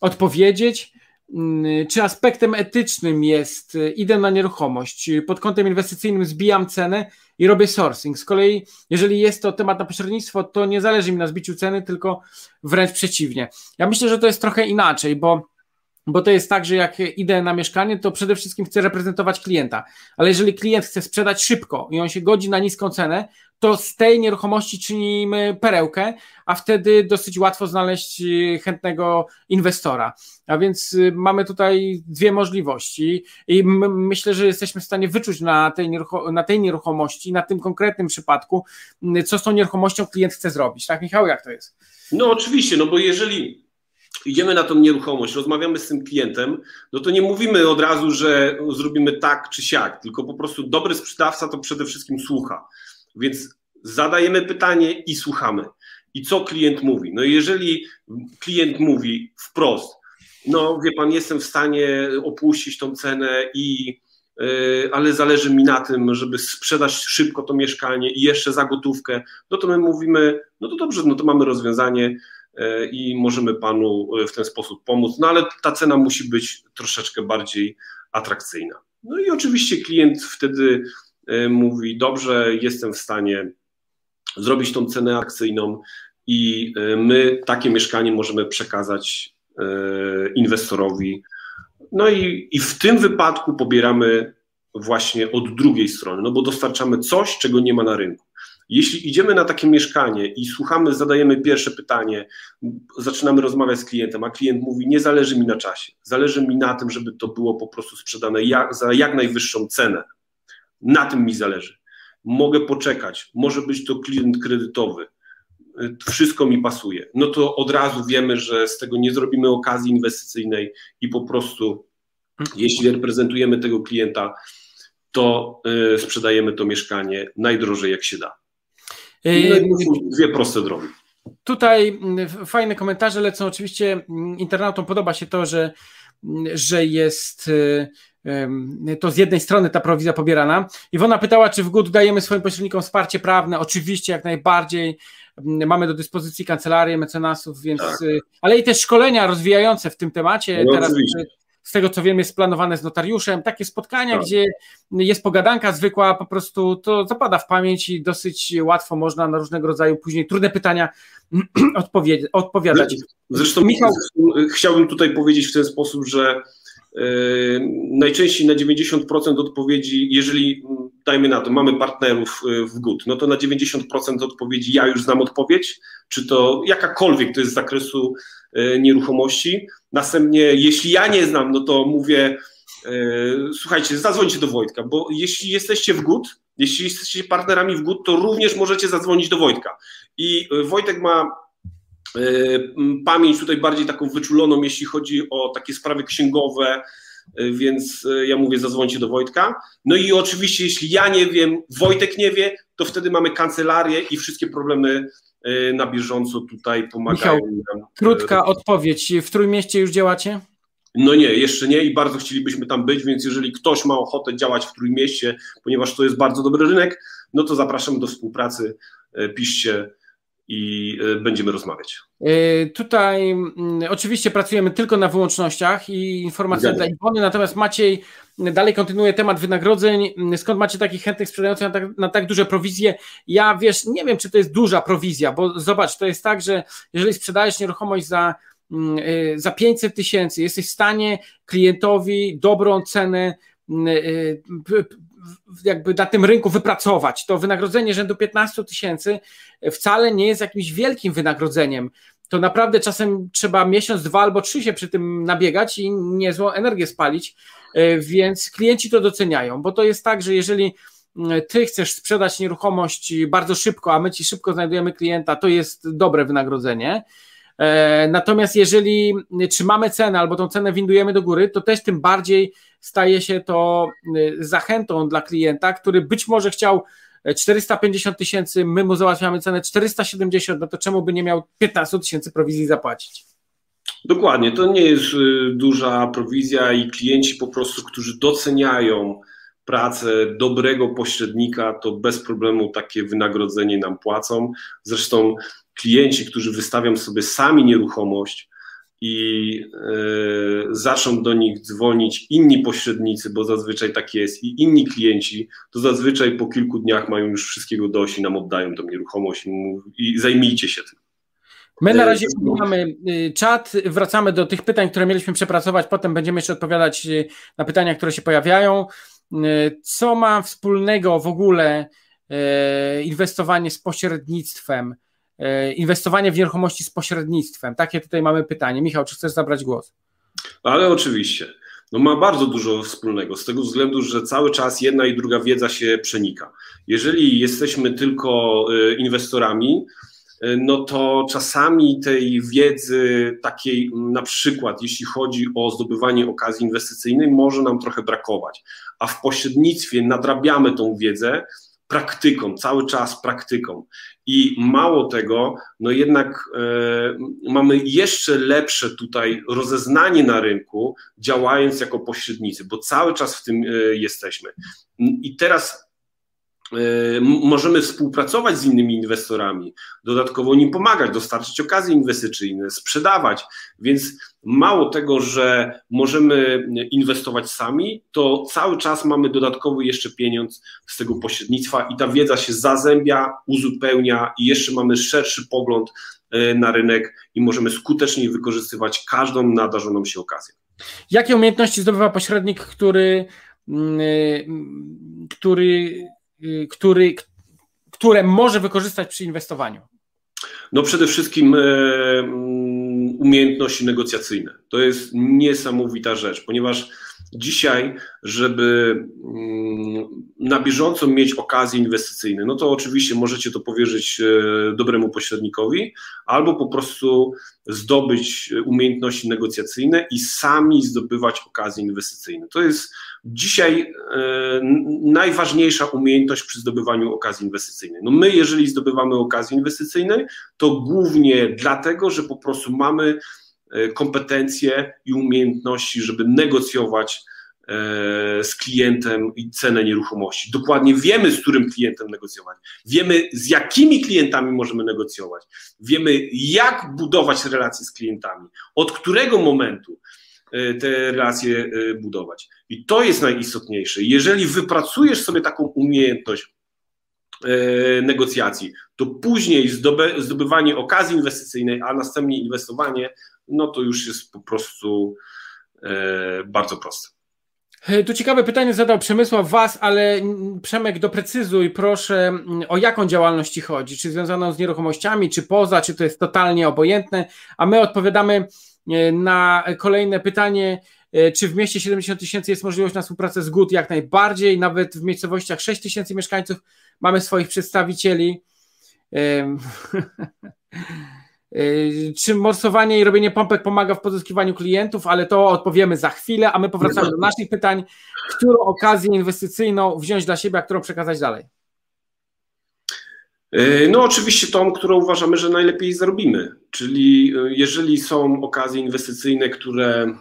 odpowiedzieć. Mm, czy aspektem etycznym jest y, idę na nieruchomość, pod kątem inwestycyjnym zbijam cenę i robię sourcing. Z kolei, jeżeli jest to temat na pośrednictwo, to nie zależy mi na zbiciu ceny, tylko wręcz przeciwnie. Ja myślę, że to jest trochę inaczej, bo bo to jest tak, że jak idę na mieszkanie, to przede wszystkim chcę reprezentować klienta, ale jeżeli klient chce sprzedać szybko i on się godzi na niską cenę, to z tej nieruchomości czynimy perełkę, a wtedy dosyć łatwo znaleźć y, chętnego inwestora. A więc y, mamy tutaj dwie możliwości i myślę, że jesteśmy w stanie wyczuć na tej, na tej nieruchomości, na tym konkretnym przypadku, y, co z tą nieruchomością klient chce zrobić. Tak, Michał, jak to jest? No oczywiście, no bo jeżeli idziemy na tą nieruchomość, rozmawiamy z tym klientem, no to nie mówimy od razu, że zrobimy tak czy siak, tylko po prostu dobry sprzedawca to przede wszystkim słucha. Więc zadajemy pytanie i słuchamy. I co klient mówi? No jeżeli klient mówi wprost, no wie pan, jestem w stanie opuścić tą cenę i yy, ale zależy mi na tym, żeby sprzedać szybko to mieszkanie i jeszcze za gotówkę, no to my mówimy, no to dobrze, no to mamy rozwiązanie i możemy panu w ten sposób pomóc, no ale ta cena musi być troszeczkę bardziej atrakcyjna. No i oczywiście klient wtedy yy, mówi, dobrze, jestem w stanie zrobić tą cenę akcyjną i e, my takie mieszkanie możemy przekazać e, inwestorowi. No i, i w tym wypadku pobieramy właśnie od drugiej strony, no bo dostarczamy coś, czego nie ma na rynku. Jeśli idziemy na takie mieszkanie i słuchamy, zadajemy pierwsze pytanie, zaczynamy rozmawiać z klientem, a klient mówi: Nie zależy mi na czasie, zależy mi na tym, żeby to było po prostu sprzedane jak, za jak najwyższą cenę. Na tym mi zależy mogę poczekać, może być to klient kredytowy, wszystko mi pasuje, no to od razu wiemy, że z tego nie zrobimy okazji inwestycyjnej i po prostu, jeśli reprezentujemy tego klienta, to y, sprzedajemy to mieszkanie najdrożej jak się da. Y, no dwie proste drogi. Tutaj mm, fajne komentarze lecą. Oczywiście mm, internautom podoba się to, że, mm, że jest y, to z jednej strony ta prowizja pobierana. Iwona pytała, czy w GUT dajemy swoim pośrednikom wsparcie prawne. Oczywiście, jak najbardziej. Mamy do dyspozycji kancelarię mecenasów, więc. Tak. Y, ale i też szkolenia rozwijające w tym temacie. No, Teraz oczywiście. Z tego co wiem, jest planowane z notariuszem. Takie spotkania, tak. gdzie jest pogadanka zwykła, po prostu to zapada w pamięć i dosyć łatwo można na różnego rodzaju później trudne pytania odpowiadać. Zresztą, Michał, chciałbym tutaj powiedzieć w ten sposób, że najczęściej na 90% odpowiedzi, jeżeli mm, dajmy na to, mamy partnerów yy, w GUT, no to na 90% odpowiedzi ja już znam odpowiedź, czy to jakakolwiek to jest z zakresu yy, nieruchomości. Następnie, jeśli ja nie znam, no to mówię, słuchajcie, zadzwońcie do Wojtka, bo jeśli jesteście w GUT, jeśli jesteście partnerami w GUT, to również możecie zadzwonić do Wojtka. I Wojtek ma pamięć tutaj bardziej taką wyczuloną, jeśli chodzi o takie sprawy księgowe, e, więc e, ja mówię, zadzwońcie do Wojtka. No i oczywiście, jeśli ja nie wiem, Wojtek nie wie, to wtedy mamy kancelarię i wszystkie problemy na bieżąco tutaj pomagają Michał, nam. Krótka odpowiedź. W Trójmieście już działacie? No nie, jeszcze nie i bardzo chcielibyśmy tam być, więc jeżeli ktoś ma ochotę działać w Trójmieście, ponieważ to jest bardzo dobry rynek, no to zapraszam do współpracy, piszcie i e, będziemy rozmawiać. E, tutaj mm, oczywiście pracujemy tylko na wyłącznościach i informacja dla Iwony, natomiast Maciej dalej kontynuuje temat wynagrodzeń. Skąd macie takich chętnych sprzedających na tak, na tak duże prowizje? Ja wiesz, nie wiem, czy to jest duża prowizja, bo zobacz, to jest tak, że jeżeli sprzedajesz nieruchomość za, mm, za 500 tysięcy, jesteś w stanie klientowi dobrą cenę mm, jakby na tym rynku wypracować. To wynagrodzenie rzędu 15 tysięcy wcale nie jest jakimś wielkim wynagrodzeniem. To naprawdę czasem trzeba miesiąc, dwa albo trzy się przy tym nabiegać i niezłą energię spalić, e, więc klienci to doceniają, bo to jest tak, że jeżeli mm, ty chcesz sprzedać nieruchomość bardzo szybko, a my ci szybko znajdujemy klienta, to jest dobre wynagrodzenie. E, natomiast jeżeli trzymamy cenę albo tą cenę windujemy do góry, to też tym bardziej staje się to y, zachętą dla klienta, który być może chciał 450 tysięcy, my mu załatwiamy cenę 470, no to czemu by nie miał 15 tysięcy prowizji zapłacić? Dokładnie, to nie jest y, duża prowizja i klienci po prostu, którzy doceniają pracę dobrego pośrednika, to bez problemu takie wynagrodzenie nam płacą. Zresztą klienci, którzy wystawią sobie sami nieruchomość, i y, zaczną do nich dzwonić inni pośrednicy, bo zazwyczaj tak jest, i inni klienci, to zazwyczaj po kilku dniach mają już wszystkiego dość i nam oddają tą nieruchomość i, i zajmijcie się tym. My na razie mamy czat, wracamy do tych pytań, które mieliśmy przepracować, potem będziemy jeszcze odpowiadać na pytania, które się pojawiają. Co ma wspólnego w ogóle inwestowanie z pośrednictwem, inwestowanie w nieruchomości z pośrednictwem? Takie tutaj mamy pytanie. Michał, czy chcesz zabrać głos? Ale oczywiście. No ma bardzo dużo wspólnego, z tego względu, że cały czas jedna i druga wiedza się przenika. Jeżeli jesteśmy tylko y, inwestorami, y, no to czasami tej wiedzy takiej, na przykład jeśli chodzi o zdobywanie okazji inwestycyjnej, może nam trochę brakować. A w pośrednictwie nadrabiamy tą wiedzę, praktyką, cały czas praktyką. I mało tego, no jednak e, mamy jeszcze lepsze tutaj rozeznanie na rynku, działając jako pośrednicy, bo cały czas w tym e, jesteśmy. I teraz możemy współpracować z innymi inwestorami, dodatkowo im pomagać, dostarczyć okazje inwestycyjne, sprzedawać. Więc mało tego, że możemy inwestować sami, to cały czas mamy dodatkowy jeszcze pieniądz z tego pośrednictwa i ta wiedza się zazębia, uzupełnia i jeszcze mamy szerszy pogląd e, na rynek i możemy skuteczniej wykorzystywać każdą nadarzoną się okazję. Jakie umiejętności zdobywa pośrednik, który, mm, e, który który, które może wykorzystać przy inwestowaniu? No przede wszystkim e, mm, umiejętności negocjacyjne. To jest niesamowita rzecz, ponieważ dzisiaj, żeby mm, na bieżąco mieć okazje inwestycyjne, no to oczywiście możecie to powierzyć e, dobremu pośrednikowi, albo po prostu zdobyć umiejętności negocjacyjne i sami zdobywać okazje inwestycyjne. To jest dzisiaj e, najważniejsza umiejętność przy zdobywaniu okazji inwestycyjnej. No my, jeżeli zdobywamy okazje inwestycyjne, to głównie dlatego, że po prostu mamy e, kompetencje i umiejętności, żeby negocjować e, z klientem i cenę nieruchomości. Dokładnie wiemy, z którym klientem negocjować. Wiemy, z jakimi klientami możemy negocjować. Wiemy, jak budować relacje z klientami. Od którego momentu E, te relacje e, budować. I to jest najistotniejsze. Jeżeli wypracujesz sobie taką umiejętność e, negocjacji, to później zdobywanie okazji inwestycyjnej, a następnie inwestowanie, no to już jest po prostu bardzo proste. Tu ciekawe pytanie zadał Przemysław Was, ale Przemek doprecyzuj proszę, o jaką działalność Ci chodzi? Czy związaną z nieruchomościami, czy poza, czy to jest totalnie obojętne? A my odpowiadamy E, na kolejne pytanie, e, czy w mieście 70 tysięcy jest możliwość na współpracę z GUT? Jak najbardziej, nawet w miejscowościach 6 tysięcy mieszkańców mamy swoich przedstawicieli. E, czy morsowanie i robienie pompek pomaga w pozyskiwaniu klientów, ale to odpowiemy za chwilę, a my powracamy do naszych pytań. Którą okazję inwestycyjną wziąć dla siebie, a którą przekazać dalej? E, no, oczywiście tą, którą uważamy, że najlepiej zarobimy. Czyli e, jeżeli są okazje inwestycyjne, które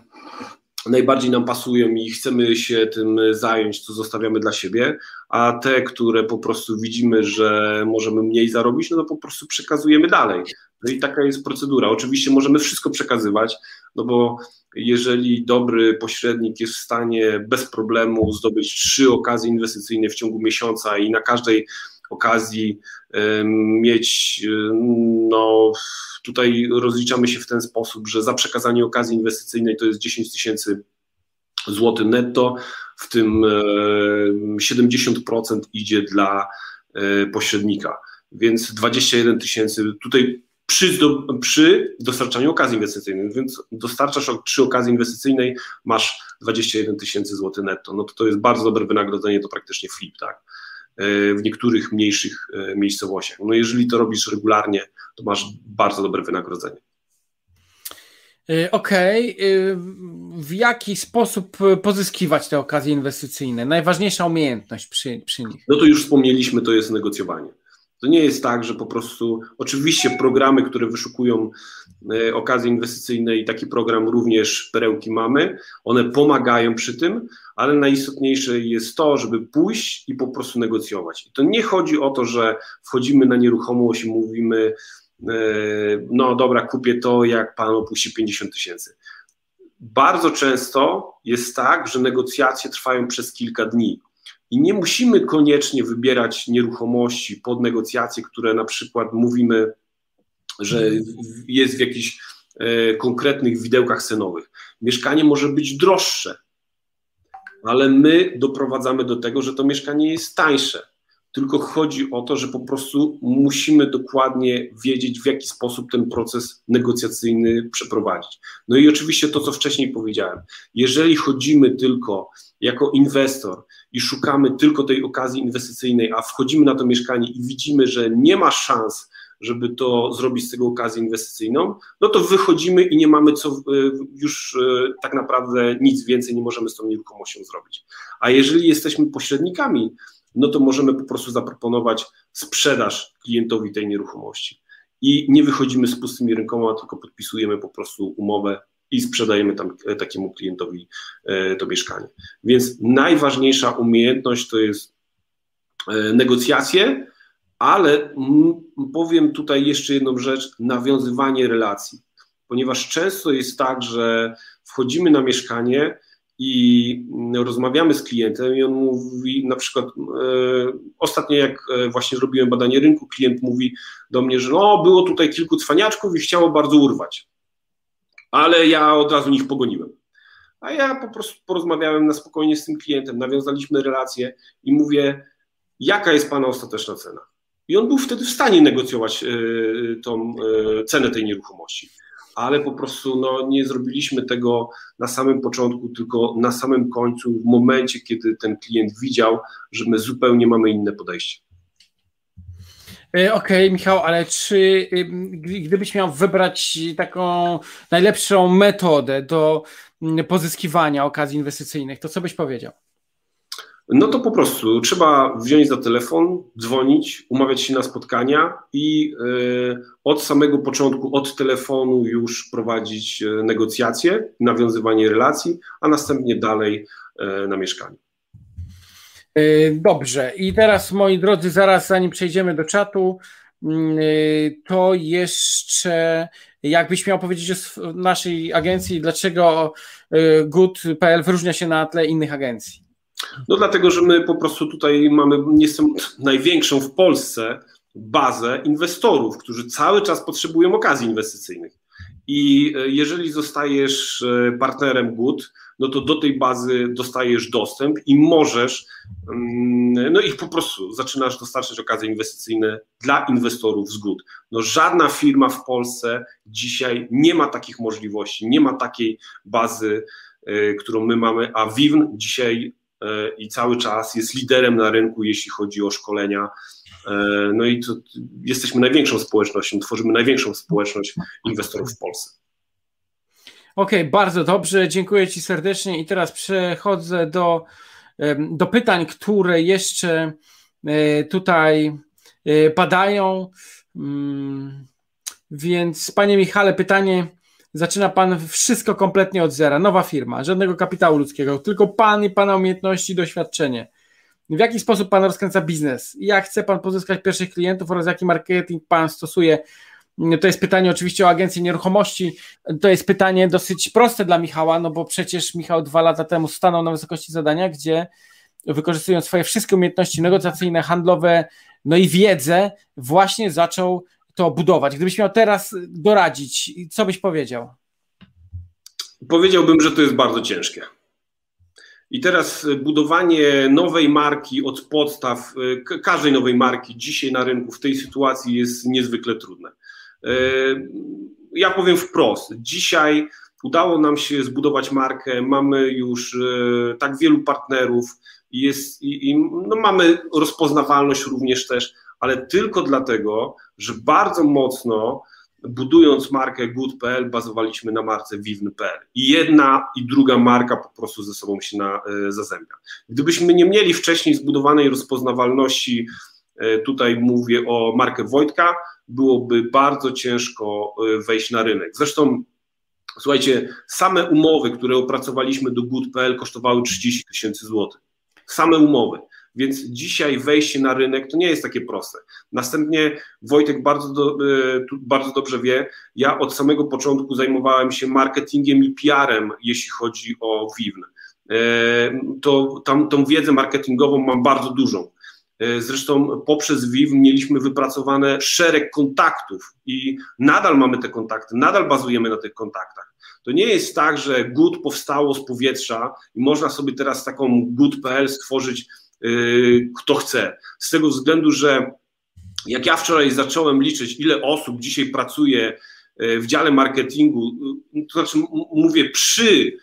najbardziej nam pasują i chcemy się tym zająć, to zostawiamy dla siebie, a te, które po prostu widzimy, że możemy mniej zarobić, no to po prostu przekazujemy dalej. No i taka jest procedura. Oczywiście możemy wszystko przekazywać, no bo jeżeli dobry pośrednik jest w stanie bez problemu zdobyć trzy okazje inwestycyjne w ciągu miesiąca i na każdej okazji mieć, no tutaj rozliczamy się w ten sposób, że za przekazanie okazji inwestycyjnej to jest 10 tysięcy złotych netto, w tym 70% idzie dla e, pośrednika, więc 21 tysięcy tutaj przy, przy, dostarczaniu okazji inwestycyjnej, więc dostarczasz trzy okazji inwestycyjnej, masz 21 tysięcy złotych netto, no to to jest bardzo dobre wynagrodzenie, to praktycznie flip, tak. E, w niektórych mniejszych e, miejscowościach. No jeżeli to robisz regularnie, to masz bardzo dobre wynagrodzenie. E, okej, okay. w jaki sposób pozyskiwać te okazje inwestycyjne? Najważniejsza umiejętność przy, przy nich? No to już wspomnieliśmy, to jest negocjowanie. To nie jest tak, że po prostu, oczywiście programy, które wyszukują e, okazje inwestycyjne i taki program również perełki mamy, one pomagają przy tym, ale najistotniejsze jest to, żeby pójść i po prostu negocjować. I to nie chodzi o to, że wchodzimy na nieruchomość i mówimy, e, no dobra, kupię to, jak pan opuści 50 tysięcy. Bardzo często jest tak, że negocjacje trwają przez kilka dni i nie musimy koniecznie wybierać nieruchomości pod negocjacje, które na przykład mówimy że jest w jakichś e, konkretnych widełkach cenowych. Mieszkanie może być droższe, ale my doprowadzamy do tego, że to mieszkanie jest tańsze. Tylko chodzi o to, że po prostu musimy dokładnie wiedzieć, w jaki sposób ten proces negocjacyjny przeprowadzić. No i oczywiście to, co wcześniej powiedziałem, jeżeli chodzimy tylko jako inwestor i szukamy tylko tej okazji inwestycyjnej, a wchodzimy na to mieszkanie i widzimy, że nie ma szans, żeby to zrobić z tego okazję inwestycyjną, no to wychodzimy i nie mamy co, e, już e, tak naprawdę nic więcej nie możemy z tą nieruchomością zrobić. A jeżeli jesteśmy pośrednikami, no to możemy po prostu zaproponować sprzedaż klientowi tej nieruchomości. I nie wychodzimy z pustymi rękoma, tylko podpisujemy po prostu umowę i sprzedajemy tam e, takiemu klientowi to mieszkanie. Więc najważniejsza umiejętność to jest negocjacje, ale powiem tutaj jeszcze jedną rzecz, nawiązywanie relacji, ponieważ często jest tak, że wchodzimy na mieszkanie i rozmawiamy z klientem i on mówi na przykład, e, ostatnio jak e, właśnie zrobiłem badanie rynku, klient mówi do mnie, że no było tutaj kilku cwaniaczków i chciało bardzo urwać, ale ja od razu nich pogoniłem. A ja po prostu porozmawiałem na spokojnie z tym klientem, nawiązaliśmy relację i mówię, jaka jest Pana ostateczna cena? I on był wtedy w stanie negocjować e, tą e, cenę tej nieruchomości. Ale po prostu no, nie zrobiliśmy tego na samym początku, tylko na samym końcu, w momencie, kiedy ten klient widział, że my zupełnie mamy inne podejście. E, okej, okay, Michał, ale czy gdybyś miał wybrać taką najlepszą metodę do pozyskiwania okazji inwestycyjnych, to co byś powiedział? No to po prostu trzeba wziąć za telefon, dzwonić, umawiać się na spotkania i e, od samego początku, od telefonu już prowadzić e, negocjacje, nawiązywanie relacji, a następnie dalej e, na mieszkaniu. Dobrze. I teraz, moi drodzy, zaraz zanim przejdziemy do czatu, mm, to jeszcze jakbyś miał powiedzieć o naszej agencji, dlaczego good.pl wyróżnia się na tle innych agencji? No dlatego, że my po prostu tutaj mamy największą w Polsce bazę inwestorów, którzy cały czas potrzebują okazji inwestycyjnych. I e, jeżeli zostajesz e, partnerem GUT, no to do tej bazy dostajesz dostęp i możesz, mm, no i po prostu zaczynasz dostarczać okazje inwestycyjne dla inwestorów z GUT. No żadna firma w Polsce dzisiaj nie ma takich możliwości, nie ma takiej bazy, e, którą my mamy, a WIWN dzisiaj i cały czas jest liderem na rynku, jeśli chodzi o szkolenia. E, no i to jesteśmy największą społecznością, tworzymy największą społeczność inwestorów w Polsce. Okej, okay, bardzo dobrze, dziękuję Ci serdecznie i teraz przechodzę do, do pytań, które jeszcze e, tutaj e, padają. Mm, więc Panie Michale, pytanie zaczyna pan wszystko kompletnie od zera, nowa firma, żadnego kapitału ludzkiego, tylko pan i pana umiejętności i doświadczenie. W jaki sposób pan rozkręca biznes? Jak chce pan pozyskać pierwszych klientów oraz jaki marketing pan stosuje? To jest pytanie oczywiście o agencję nieruchomości. To jest pytanie dosyć proste dla Michała, no bo przecież Michał dwa lata temu stanął na wysokości zadania, gdzie wykorzystując swoje wszystkie umiejętności negocjacyjne, handlowe, no i wiedzę, właśnie zaczął to budować? Gdybyś miał teraz doradzić, co byś powiedział? Powiedziałbym, że to jest bardzo ciężkie. I teraz budowanie nowej marki od podstaw, każdej nowej marki dzisiaj na rynku w tej sytuacji jest niezwykle trudne. E, ja powiem wprost, dzisiaj udało nam się zbudować markę, mamy już e, tak wielu partnerów, jest, i, i no mamy rozpoznawalność również też, ale tylko dlatego, że bardzo mocno budując markę good.pl bazowaliśmy na marce vivn.pl i jedna i druga marka po prostu ze sobą się na, e, zazębia. Gdybyśmy nie mieli wcześniej zbudowanej rozpoznawalności, e, tutaj mówię o markę Wojtka, byłoby bardzo ciężko e, wejść na rynek. Zresztą słuchajcie, same umowy, które opracowaliśmy do good.pl kosztowały 30 tysięcy złotych. Same umowy. Więc dzisiaj wejście na rynek to nie jest takie proste. Następnie Wojtek bardzo, do, e, bardzo dobrze wie, ja od samego początku zajmowałem się marketingiem i PR-em, jeśli chodzi o Vivn. E, to tam tą wiedzę marketingową mam bardzo dużą. E, zresztą poprzez WIW mieliśmy wypracowane szereg kontaktów i nadal mamy te kontakty, nadal bazujemy na tych kontaktach. To nie jest tak, że GUT powstało z powietrza i można sobie teraz taką GUT.pl stworzyć kto chce. Z tego względu, że jak ja wczoraj zacząłem liczyć, ile osób dzisiaj pracuje yy, w dziale marketingu, yy, to znaczy mówię przy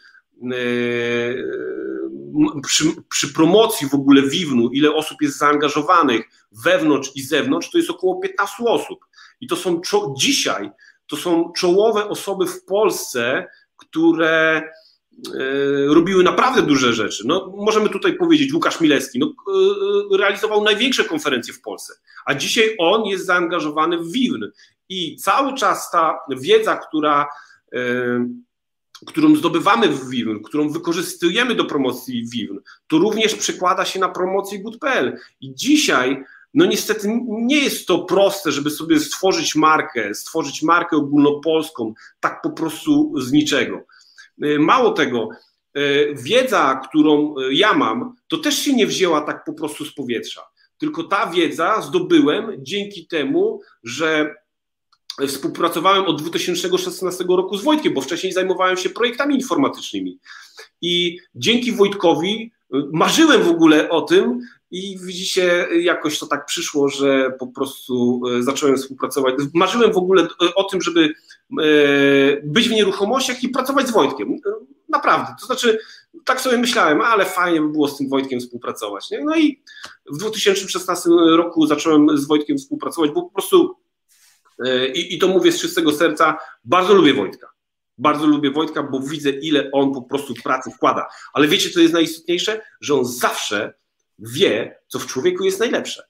przy, przy, promocji w ogóle Wiwnu, ile osób jest zaangażowanych wewnątrz i zewnątrz, to jest około 15 osób. I to są dzisiaj, to są czołowe osoby w Polsce, które robiły naprawdę duże rzeczy. No, możemy tutaj powiedzieć, Łukasz Milewski no, e, realizował największe konferencje w Polsce, a dzisiaj on jest zaangażowany w Wiwn i cały czas ta wiedza, która e, którą zdobywamy w Wiwn, którą wykorzystujemy do promocji Wiwn, to również przekłada się na promocję good.pl. I dzisiaj, no niestety nie jest to proste, żeby sobie stworzyć markę, stworzyć markę ogólnopolską, tak po prostu z niczego. Y, mało tego, y, wiedza, którą y, ja mam, to też się nie wzięła tak po prostu z powietrza. Tylko ta wiedza zdobyłem dzięki temu, że współpracowałem od 2016 roku z Wojtkiem, bo wcześniej zajmowałem się projektami informatycznymi. I dzięki Wojtkowi marzyłem w ogóle o tym i widzicie, jakoś to tak przyszło, że po prostu y, zacząłem współpracować. Marzyłem w ogóle y, o tym, żeby być w nieruchomościach i pracować z Wojtkiem. Naprawdę. To znaczy, tak sobie myślałem, ale fajnie by było z tym Wojtkiem współpracować. Nie? No i w 2016 roku zacząłem z Wojtkiem współpracować, bo po prostu I, I to mówię z czystego serca, bardzo lubię Wojtka. Bardzo lubię Wojtka, bo widzę, ile on po prostu pracy wkłada. Ale wiecie, co jest najistotniejsze? Że on zawsze wie, co w człowieku jest najlepsze.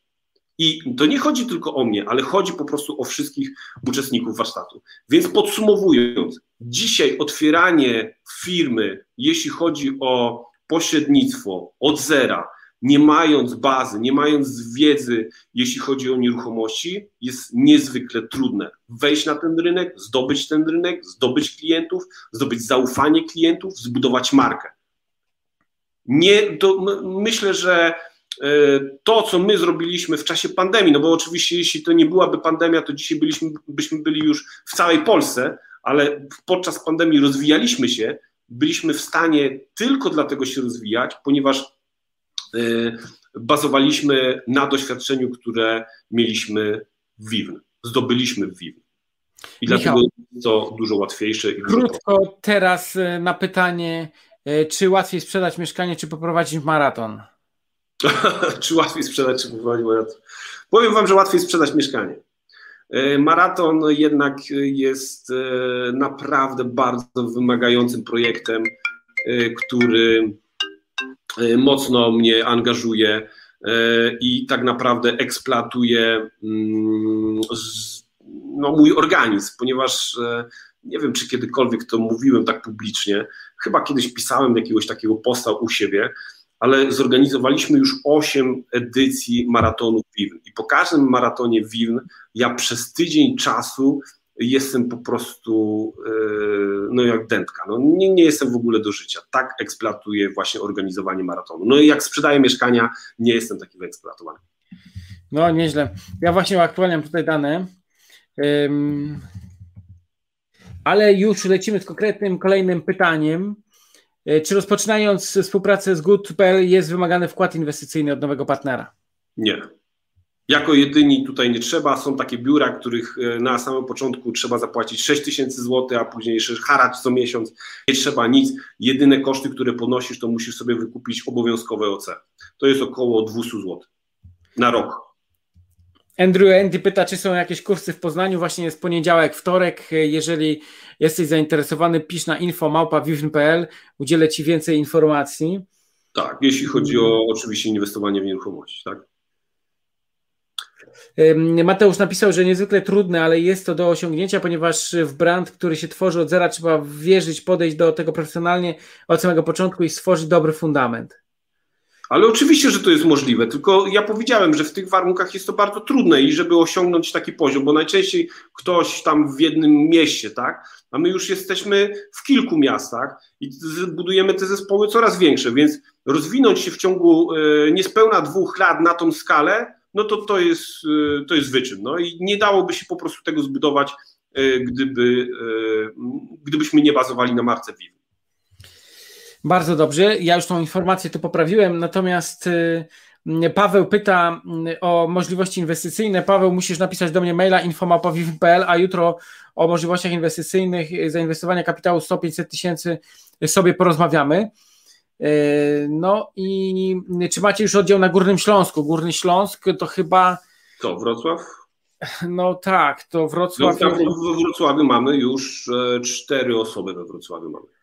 I to nie chodzi tylko o mnie, ale chodzi po prostu o wszystkich uczestników warsztatu. Więc podsumowując, dzisiaj otwieranie firmy, jeśli chodzi o pośrednictwo od zera, nie mając bazy, nie mając wiedzy, jeśli chodzi o nieruchomości, jest niezwykle trudne. Wejść na ten rynek, zdobyć ten rynek, zdobyć klientów, zdobyć zaufanie klientów, zbudować markę. Nie, to myślę, że e, to, co my zrobiliśmy w czasie pandemii, no bo oczywiście, jeśli to nie byłaby pandemia, to dzisiaj byliśmy, byśmy byli już w całej Polsce, ale podczas pandemii rozwijaliśmy się, byliśmy w stanie tylko dlatego się rozwijać, ponieważ Y, bazowaliśmy na doświadczeniu, które mieliśmy w Wiwn, zdobyliśmy w Wiwn. I Michał, dlatego jest to dużo łatwiejsze. I krótko dużo teraz y, na pytanie, czy łatwiej sprzedać mieszkanie, czy poprowadzić maraton? czy łatwiej sprzedać, czy poprowadzić maraton? Powiem Wam, że łatwiej sprzedać mieszkanie. Maraton jednak jest naprawdę bardzo wymagającym projektem, który mocno mnie angażuje i tak naprawdę eksploatuje mm, no, mój organizm, ponieważ nie wiem, czy kiedykolwiek to mówiłem tak publicznie, chyba kiedyś pisałem jakiegoś takiego posta u siebie, ale zorganizowaliśmy już 8 edycji maratonu Wiwn i po każdym maratonie Wiwn ja przez tydzień czasu jestem po prostu e, no jak dętka. No, nie, nie jestem w ogóle do życia. Tak eksploatuję właśnie organizowanie maratonu. No i jak sprzedaję mieszkania, nie jestem taki wyeksploatowany. No nieźle. Ja właśnie uaktualniam tutaj dane. Ale już lecimy z konkretnym kolejnym pytaniem. E, czy rozpoczynając współpracę z Good.pl jest wymagany wkład inwestycyjny od nowego partnera? Nie. Jako jedyni tutaj nie trzeba. Są takie biura, których e, na samym początku trzeba zapłacić 6 tysięcy złotych, a później jeszcze haracz co miesiąc. Nie trzeba nic. Jedyne koszty, które ponosisz, to musisz sobie wykupić obowiązkowe OC. To jest około 200 zł na rok. Andrew Andy pyta, czy są jakieś kursy w Poznaniu. Właśnie jest poniedziałek, wtorek. Jeżeli jesteś zainteresowany, pisz na info.małpa.wiwn.pl. Udzielę Ci więcej informacji. Tak, jeśli chodzi o oczywiście inwestowanie w nieruchomości, tak? Mateusz napisał, że niezwykle trudne, ale jest to do osiągnięcia, ponieważ w brand, który się tworzy od zera, trzeba wierzyć, podejść do tego profesjonalnie od samego początku i stworzyć dobry fundament. Ale oczywiście, że to jest możliwe, tylko ja powiedziałem, że w tych warunkach jest to bardzo trudne i żeby osiągnąć taki poziom, bo najczęściej ktoś tam w jednym mieście, tak? A my już jesteśmy w kilku miastach i budujemy te zespoły coraz większe, więc rozwinąć się w ciągu e, niespełna dwóch lat na tą skalę, no to to jest, e, to jest wyczyn. No i nie dałoby się po prostu tego zbudować, e, gdyby, gdybyśmy nie bazowali na marce Vivo. Bardzo dobrze. Ja już tą informację tu poprawiłem, natomiast y, Paweł pyta y, o możliwości inwestycyjne. Paweł, musisz napisać do mnie maila infomapowim.pl, a jutro o możliwościach inwestycyjnych, y, zainwestowania kapitału 100-500 tysięcy sobie porozmawiamy. No i czy macie już oddział na Górnym Śląsku? Górny Śląsk to chyba. To Wrocław? No tak, to Wrocław. No, we Wrocławiu mamy już e, cztery osoby we Wrocławiu mamy.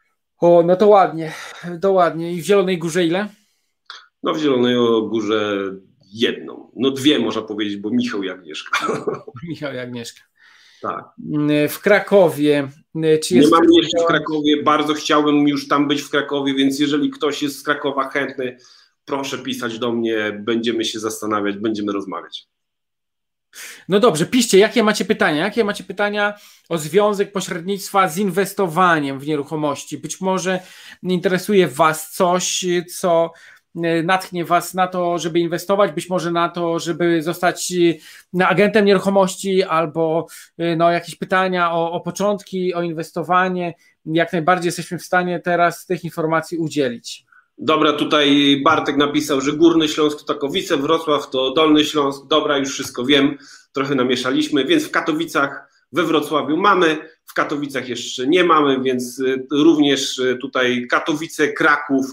O, no to ładnie, to ładnie. I w Zielonej Górze ile? No w Zielonej Górze jedną. No dwie można powiedzieć, bo Michał i Agnieszka. Michał i Agnieszka. Tak. W Krakowie. Czy jest Nie mam jeszcze w Krakowie, bardzo chciałbym już tam być w Krakowie, więc jeżeli ktoś jest z Krakowa chętny, proszę pisać do mnie, będziemy się zastanawiać, będziemy rozmawiać. No dobrze, piszcie, jakie macie pytania? Jakie macie pytania o związek pośrednictwa z inwestowaniem w nieruchomości? Być może interesuje Was coś, co e, natchnie Was na to, żeby inwestować, być może na to, żeby zostać e, agentem nieruchomości, albo e, no, jakieś pytania o, o początki, o inwestowanie. Jak najbardziej jesteśmy w stanie teraz tych informacji udzielić. Dobra, tutaj Bartek napisał, że Górny Śląsk to Takowice, Wrocław to Dolny Śląsk. Dobra, już wszystko wiem, trochę namieszaliśmy, więc w Katowicach, we Wrocławiu mamy, w Katowicach jeszcze nie mamy, więc y, również y, tutaj Katowice, Kraków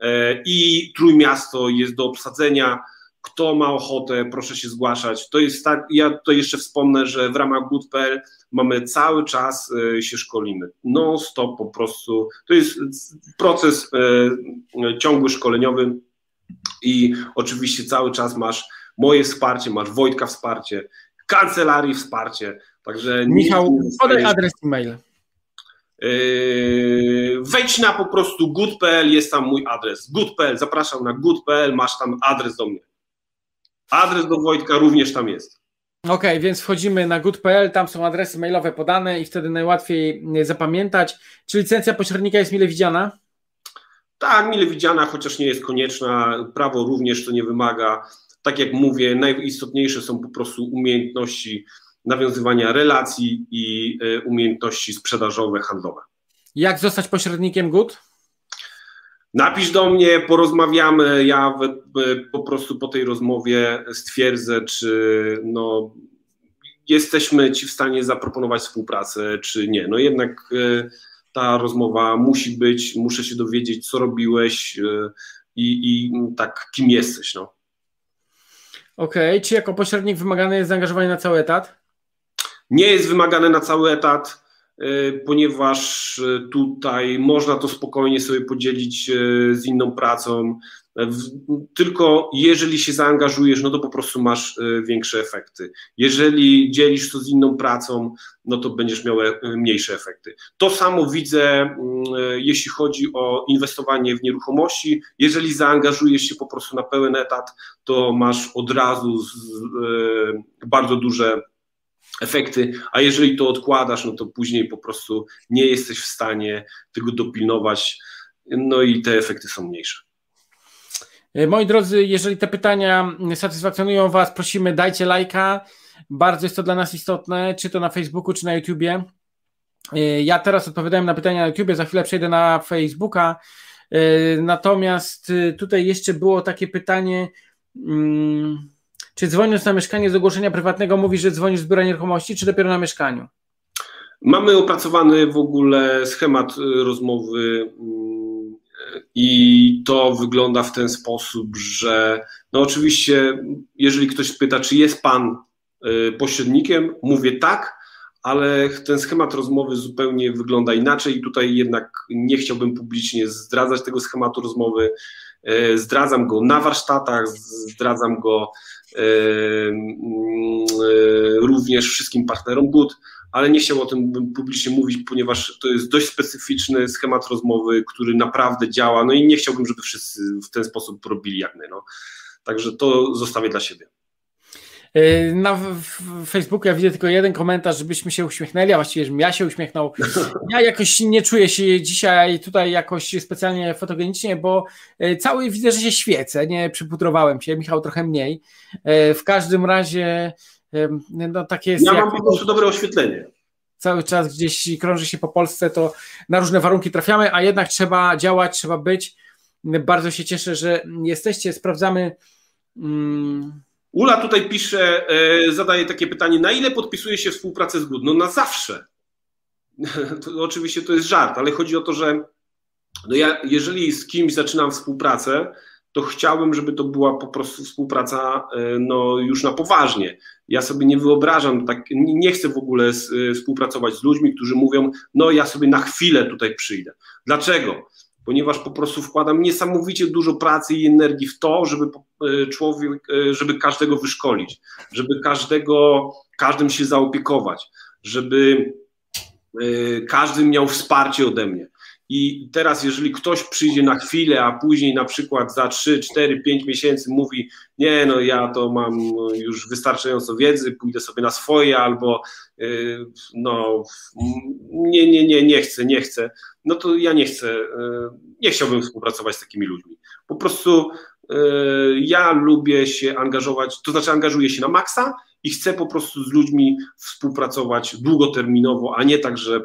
e, i Trójmiasto jest do obsadzenia. Kto ma ochotę, proszę się zgłaszać. To jest tak, ja to jeszcze wspomnę, że w ramach good.pl mamy cały czas e, się szkolimy. Non stop po prostu. To jest proces e, ciągły szkoleniowy i oczywiście cały czas masz moje wsparcie, masz Wojtka wsparcie, kancelarii wsparcie. Także Michał, podaj adres e-mail. Wejdź na po prostu good.pl, jest tam mój adres. Good.pl, zapraszam na good.pl, masz tam adres do mnie. Adres do Wojtka również tam jest. Okej, okay, więc wchodzimy na good.pl, tam są adresy mailowe podane i wtedy najłatwiej zapamiętać. Czy licencja pośrednika jest mile widziana? Tak, mile widziana, chociaż nie jest konieczna. Prawo również to nie wymaga. Tak jak mówię, najistotniejsze są po prostu umiejętności nawiązywania relacji i e, umiejętności sprzedażowe, handlowe. Jak zostać pośrednikiem good? Napisz do mnie, porozmawiamy. Ja po prostu po tej rozmowie stwierdzę, czy no, jesteśmy ci w stanie zaproponować współpracę, czy nie. No jednak e, ta rozmowa musi być, muszę się dowiedzieć, co robiłeś e, i, i tak, kim jesteś. No. Okej, okay. czy jako pośrednik wymagane jest zaangażowanie na cały etat? Nie jest wymagane na cały etat. E, ponieważ e, tutaj można to spokojnie sobie podzielić e, z inną pracą. Tylko jeżeli się zaangażujesz, no to po prostu masz większe efekty. Jeżeli dzielisz to z inną pracą, no to będziesz miał mniejsze efekty. To samo widzę, mm, jeśli chodzi o inwestowanie w nieruchomości. Jeżeli zaangażujesz się po prostu na pełen etat, to masz od razu bardzo duże efekty, a jeżeli to odkładasz, no to później po prostu nie jesteś w stanie tego dopilnować, no i te efekty są mniejsze. E, moi drodzy, jeżeli te pytania satysfakcjonują Was, prosimy dajcie lajka. Bardzo jest to dla nas istotne, czy to na Facebooku, czy na YouTubie. E, ja teraz odpowiadałem na pytania na YouTubie, za chwilę przejdę na Facebooka. E, natomiast tutaj jeszcze było takie pytanie. Hmm, czy dzwoniąc na mieszkanie z ogłoszenia prywatnego mówisz, że dzwonisz z biura nieruchomości, czy dopiero na mieszkaniu? Mamy opracowany w ogóle schemat y, rozmowy mm, i to wygląda w ten sposób, że no oczywiście, jeżeli ktoś pyta, czy jest pan y, pośrednikiem, mówię tak, ale ten schemat rozmowy zupełnie wygląda inaczej i tutaj jednak nie chciałbym publicznie zdradzać tego schematu rozmowy. Y, zdradzam go na warsztatach, zdradzam go również wszystkim partnerom GUD, ale nie chciał o tym publicznie mówić, ponieważ to jest dość specyficzny schemat rozmowy, który naprawdę działa, no i nie chciałbym, żeby wszyscy w ten sposób robili jak my. No. Także to zostawię dla siebie. Yy, na Facebooku ja widzę tylko jeden komentarz, żebyśmy się uśmiechnęli, a właściwie, żebym ja się uśmiechnął. Ja jakoś nie czuję się dzisiaj tutaj jakoś specjalnie fotogenicznie, bo yy, cały widzę, że się świecę, nie przyputrowałem się, Michał trochę mniej. Yy, w każdym razie no takie jest. Ja mam po prostu dobre oświetlenie. Cały czas gdzieś krąży się po Polsce, to na różne warunki trafiamy, a jednak trzeba działać, trzeba być. Bardzo się cieszę, że jesteście. Sprawdzamy. Hmm Ula tutaj pisze, e, zadaje takie pytanie, na ile podpisuje się współpracę z GUD? No na zawsze. To, oczywiście to jest żart, ale chodzi o to, że no ja, jeżeli z kimś zaczynam współpracę, to chciałbym, żeby to była po prostu współpraca e, no, już na poważnie. Ja sobie nie wyobrażam, tak, nie chcę w ogóle e, współpracować z ludźmi, którzy mówią, no ja sobie na chwilę tutaj przyjdę. Dlaczego? Ponieważ po prostu wkładam niesamowicie dużo pracy i energii w to, żeby e, człowiek, e, żeby każdego wyszkolić, żeby każdego, każdym się zaopiekować, żeby e, każdy miał wsparcie ode mnie. I teraz, jeżeli ktoś przyjdzie na chwilę, a później na przykład za 3, 4, 5 miesięcy mówi: Nie, no ja to mam już wystarczająco wiedzy, pójdę sobie na swoje, albo no nie, nie, nie, nie chcę, nie chcę, no to ja nie chcę, nie chciałbym współpracować z takimi ludźmi. Po prostu ja lubię się angażować, to znaczy angażuję się na maksa i chcę po prostu z ludźmi współpracować długoterminowo, a nie tak, że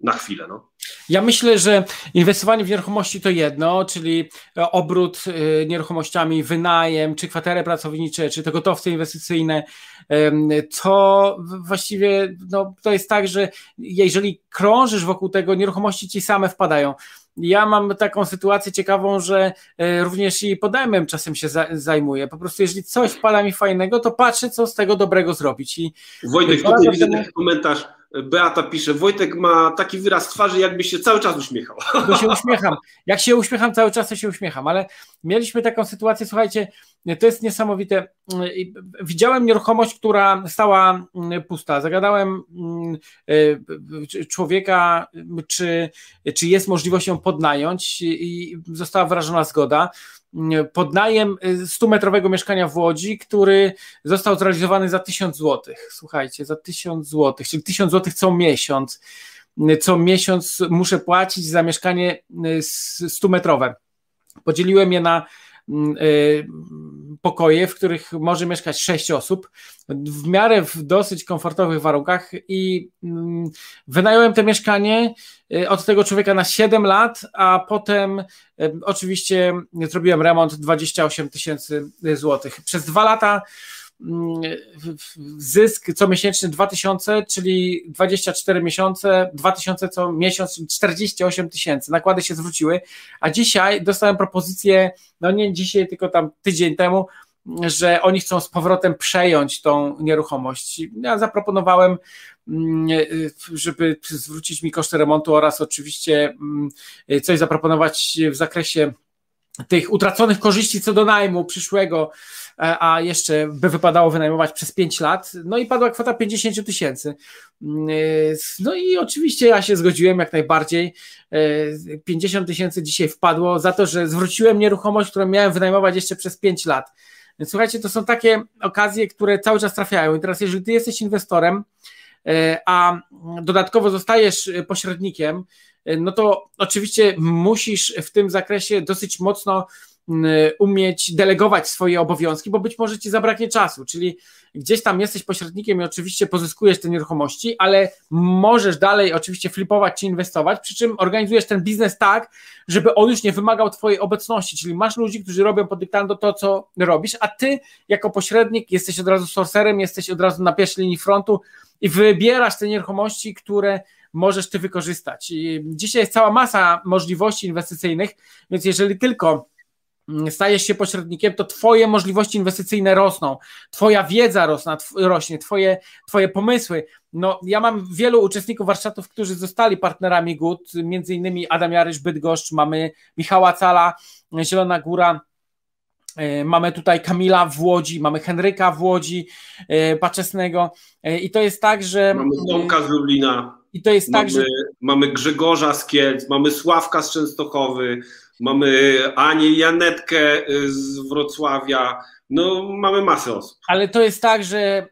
na chwilę. No. Ja myślę, że inwestowanie w nieruchomości to jedno, czyli e, obrót e, nieruchomościami, wynajem, czy kwatery pracownicze, czy to gotowce inwestycyjne, to właściwie no, to jest tak, że jeżeli krążysz wokół tego, nieruchomości ci same wpadają. Ja mam taką sytuację ciekawą, że e, również i podajmem czasem się zajmuję. Po prostu, jeżeli coś wpada mi fajnego, to patrzę, co z tego dobrego zrobić. I Wojtek, tutaj widzę taki komentarz Beata pisze, Wojtek ma taki wyraz twarzy, jakby się cały czas uśmiechał. Bo się uśmiecham. Jak się uśmiecham, cały czas to się uśmiecham, ale mieliśmy taką sytuację, słuchajcie, to jest niesamowite. Widziałem nieruchomość, która stała pusta. Zagadałem człowieka, czy, czy jest możliwość ją podnająć i została wyrażona zgoda podnajem 100-metrowego y, mieszkania w Łodzi, który został zrealizowany za 1000 zł. Słuchajcie, za 1000 zł, czyli 1000 zł co miesiąc. Co miesiąc muszę płacić za mieszkanie 100-metrowe. Y, Podzieliłem je na mm, y, pokoje, w których może mieszkać sześć osób, w miarę w dosyć komfortowych warunkach i mm, wynająłem to mieszkanie y, od tego człowieka na 7 lat, a potem y, oczywiście zrobiłem remont 28 tysięcy złotych. Przez dwa lata mm, zysk co miesięczny 2000, czyli 24 miesiące, 2000 co miesiąc, 48 tysięcy. Nakłady się zwróciły, a dzisiaj dostałem propozycję, no nie dzisiaj, tylko tam tydzień temu, że oni chcą z powrotem przejąć tą nieruchomość. Ja zaproponowałem, mm, żeby zwrócić mi koszty remontu oraz oczywiście mm, coś zaproponować w zakresie tych utraconych korzyści co do najmu przyszłego, a jeszcze by wypadało wynajmować przez 5 lat, no i padła kwota 50 tysięcy. Mm, e, no i oczywiście ja się zgodziłem jak najbardziej. 50 e, tysięcy dzisiaj wpadło za to, że zwróciłem nieruchomość, którą miałem wynajmować jeszcze przez 5 lat. Więc słuchajcie, to są takie okazje, które cały czas trafiają. I teraz, jeżeli ty jesteś inwestorem, e, a dodatkowo zostajesz pośrednikiem, e, no to oczywiście musisz w tym zakresie dosyć mocno umieć delegować swoje obowiązki, bo być może ci zabraknie czasu, czyli gdzieś tam jesteś pośrednikiem i oczywiście pozyskujesz te nieruchomości, ale możesz dalej oczywiście flipować czy inwestować, przy czym organizujesz ten biznes tak, żeby on już nie wymagał twojej obecności, czyli masz ludzi, którzy robią pod dyktando to, co robisz, a ty jako pośrednik jesteś od razu sorcerem, jesteś od razu na pierwszej linii frontu i wybierasz te nieruchomości, które możesz ty wykorzystać. I dzisiaj jest cała masa możliwości inwestycyjnych, więc jeżeli tylko stajesz się pośrednikiem, to Twoje możliwości inwestycyjne rosną, Twoja wiedza rosna, rośnie, twoje, twoje pomysły. No, ja mam wielu uczestników warsztatów, którzy zostali partnerami GUT, między innymi Adam Jarysz Bydgoszcz, mamy Michała Cala, Zielona Góra, Mamy tutaj Kamila w Łodzi, mamy Henryka w Łodzi, Paczesnego i to jest tak, że... Mamy Tomka z Lublina. I to jest mamy, tak, że... Mamy Grzegorza z Kielc, mamy Sławka z Częstochowy, mamy Anię Janetkę z Wrocławia, no, mamy masę osób. Ale to jest tak, że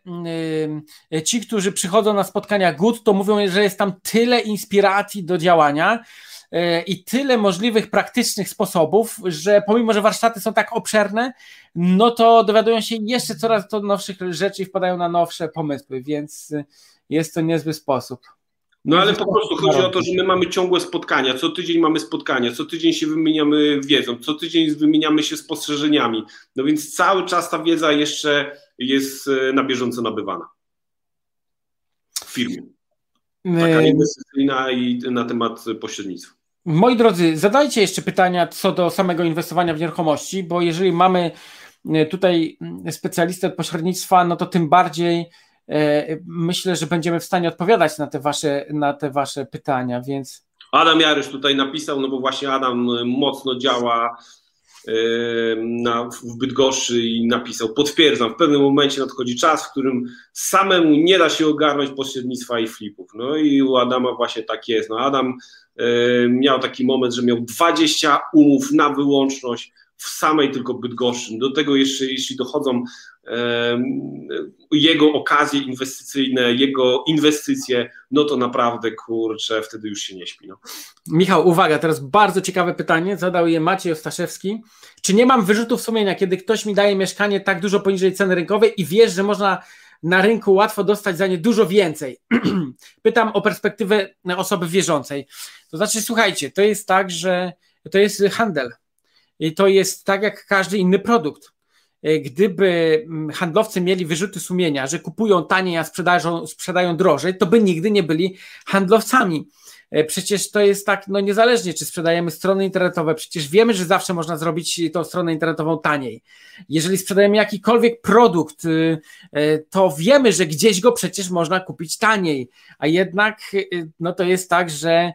yy, ci, którzy przychodzą na spotkania GUT, to mówią, że jest tam tyle inspiracji do działania yy, i tyle możliwych praktycznych sposobów, że pomimo, że warsztaty są tak obszerne, no to dowiadują się jeszcze coraz to nowszych rzeczy i wpadają na nowsze pomysły, więc jest to niezły sposób. No ale po prostu chodzi o to, że my mamy ciągłe spotkania, co tydzień mamy spotkania, co tydzień się wymieniamy wiedzą, co tydzień wymieniamy się spostrzeżeniami. No więc cały czas ta wiedza jeszcze jest e, na bieżąco nabywana w firmie. Taka inwestycyjna i na temat pośrednictwa. Moi drodzy, zadajcie jeszcze pytania co do samego inwestowania w nieruchomości, bo jeżeli mamy e, tutaj specjalistę od pośrednictwa, no to tym bardziej myślę, że będziemy w stanie odpowiadać na te wasze, na te wasze pytania, więc. Adam Jarysz tutaj napisał, no bo właśnie Adam mocno działa e, na, w Bydgoszczy i napisał, potwierdzam, w pewnym momencie nadchodzi czas, w którym samemu nie da się ogarnąć pośrednictwa i flipów. No i u Adama właśnie tak jest. No Adam e, miał taki moment, że miał 20 umów na wyłączność w samej tylko Bydgoszczy. Do tego jeszcze, jeśli dochodzą jego okazje inwestycyjne, jego inwestycje, no to naprawdę kurczę, wtedy już się nie śpi. No. Michał, uwaga, teraz bardzo ciekawe pytanie, zadał je Maciej Ostaszewski. Czy nie mam wyrzutów sumienia, kiedy ktoś mi daje mieszkanie tak dużo poniżej ceny rynkowej i wiesz, że można na rynku łatwo dostać za nie dużo więcej? Pytam o perspektywę osoby wierzącej. To znaczy, słuchajcie, to jest tak, że to jest handel. I to jest tak jak każdy inny produkt. E, gdyby mm, handlowcy mieli wyrzuty sumienia, że kupują taniej, a sprzedają, sprzedają drożej, to by nigdy nie byli handlowcami. E, przecież to jest tak, no niezależnie czy sprzedajemy strony internetowe, przecież wiemy, że zawsze można zrobić tą stronę internetową taniej. Jeżeli sprzedajemy jakikolwiek produkt, y, e, to wiemy, że gdzieś go przecież można kupić taniej, a jednak y, no to jest tak, że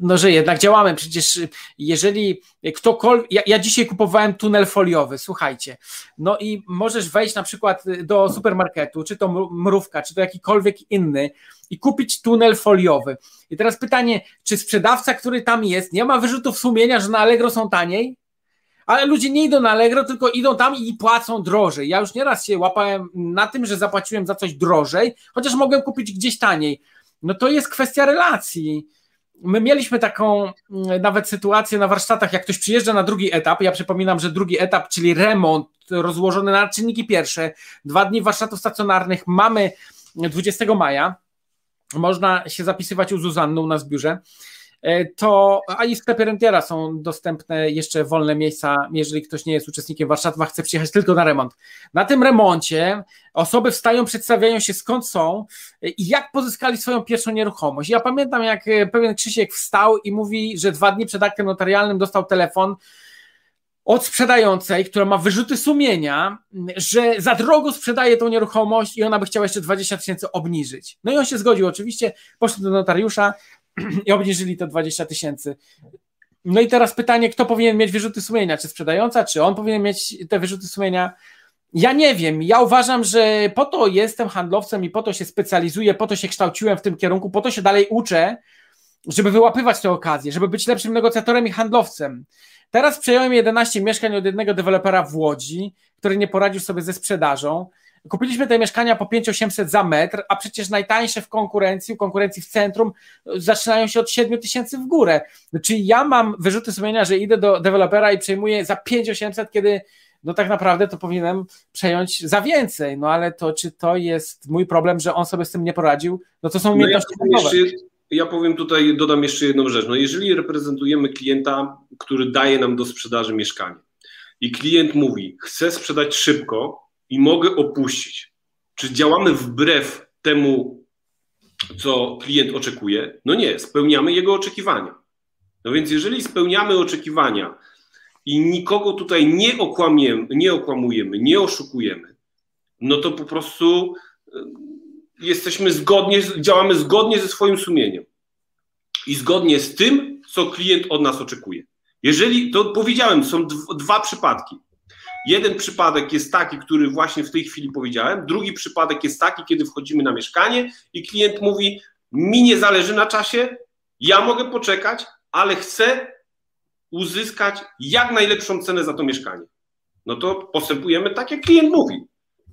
no, że jednak działamy. Przecież jeżeli ktokolwiek. Ja, ja, dzisiaj kupowałem tunel foliowy, słuchajcie. No i możesz wejść na przykład do supermarketu, czy to mrówka, czy to jakikolwiek inny, i kupić tunel foliowy. I teraz pytanie, czy sprzedawca, który tam jest, nie ma wyrzutów sumienia, że na Allegro są taniej? Ale ludzie nie idą na Allegro, tylko idą tam i płacą drożej. Ja już nieraz się łapałem na tym, że zapłaciłem za coś drożej, chociaż mogłem kupić gdzieś taniej. No to jest kwestia relacji. My mieliśmy taką mm, nawet sytuację na warsztatach, jak ktoś przyjeżdża na drugi etap, ja przypominam, że drugi etap, czyli remont rozłożony na czynniki pierwsze, dwa dni warsztatów stacjonarnych mamy 20 maja, można się zapisywać u Zuzanny u nas w biurze, E, to, a i w sklepie Rentiera są dostępne jeszcze wolne miejsca, jeżeli ktoś nie jest uczestnikiem warsztatów, a chce przyjechać tylko na remont. Na tym remoncie osoby wstają, przedstawiają się skąd są i jak pozyskali swoją pierwszą nieruchomość. Ja pamiętam, jak e, pewien Krzysiek wstał i mówi, że dwa dni przed aktem notarialnym dostał telefon, od sprzedającej, która ma wyrzuty sumienia, że za drogo sprzedaje tą nieruchomość i ona by chciała jeszcze 20 tysięcy obniżyć. No i on się zgodził oczywiście, poszedł do notariusza, i obniżyli to 20 tysięcy. No i teraz pytanie, kto powinien mieć wyrzuty sumienia? Czy sprzedająca, czy on powinien mieć te wyrzuty sumienia? Ja nie wiem. Ja uważam, że po to jestem handlowcem i po to się specjalizuję, po to się kształciłem w tym kierunku, po to się dalej uczę, żeby wyłapywać te okazje, żeby być lepszym negocjatorem i handlowcem. Teraz przejąłem 11 mieszkań od jednego dewelopera w Łodzi, który nie poradził sobie ze sprzedażą. Kupiliśmy te mieszkania po 5800 za metr, a przecież najtańsze w konkurencji, konkurencji w centrum zaczynają się od 7 tysięcy w górę. Czyli ja mam wyrzuty sumienia, że idę do dewelopera i przejmuję za 5800, kiedy no tak naprawdę to powinienem przejąć za więcej, no ale to czy to jest mój problem, że on sobie z tym nie poradził, no to są umiejętności no ja, ja powiem tutaj, dodam jeszcze jedną rzecz, no jeżeli reprezentujemy klienta, który daje nam do sprzedaży mieszkanie i klient mówi, chcę sprzedać szybko, i mogę opuścić. Czy działamy wbrew temu, co klient oczekuje? No nie, spełniamy jego oczekiwania. No więc jeżeli spełniamy oczekiwania i nikogo tutaj nie nie okłamujemy, nie oszukujemy, no to po prostu e, jesteśmy zgodnie, działamy zgodnie ze swoim sumieniem i zgodnie z tym, co klient od nas oczekuje. Jeżeli, to powiedziałem, są dwa przypadki. Jeden przypadek jest taki, który właśnie w tej chwili powiedziałem, drugi przypadek jest taki, kiedy wchodzimy na mieszkanie i klient mówi: Mi nie zależy na czasie, ja mogę poczekać, ale chcę uzyskać jak najlepszą cenę za to mieszkanie. No to postępujemy tak, jak klient mówi.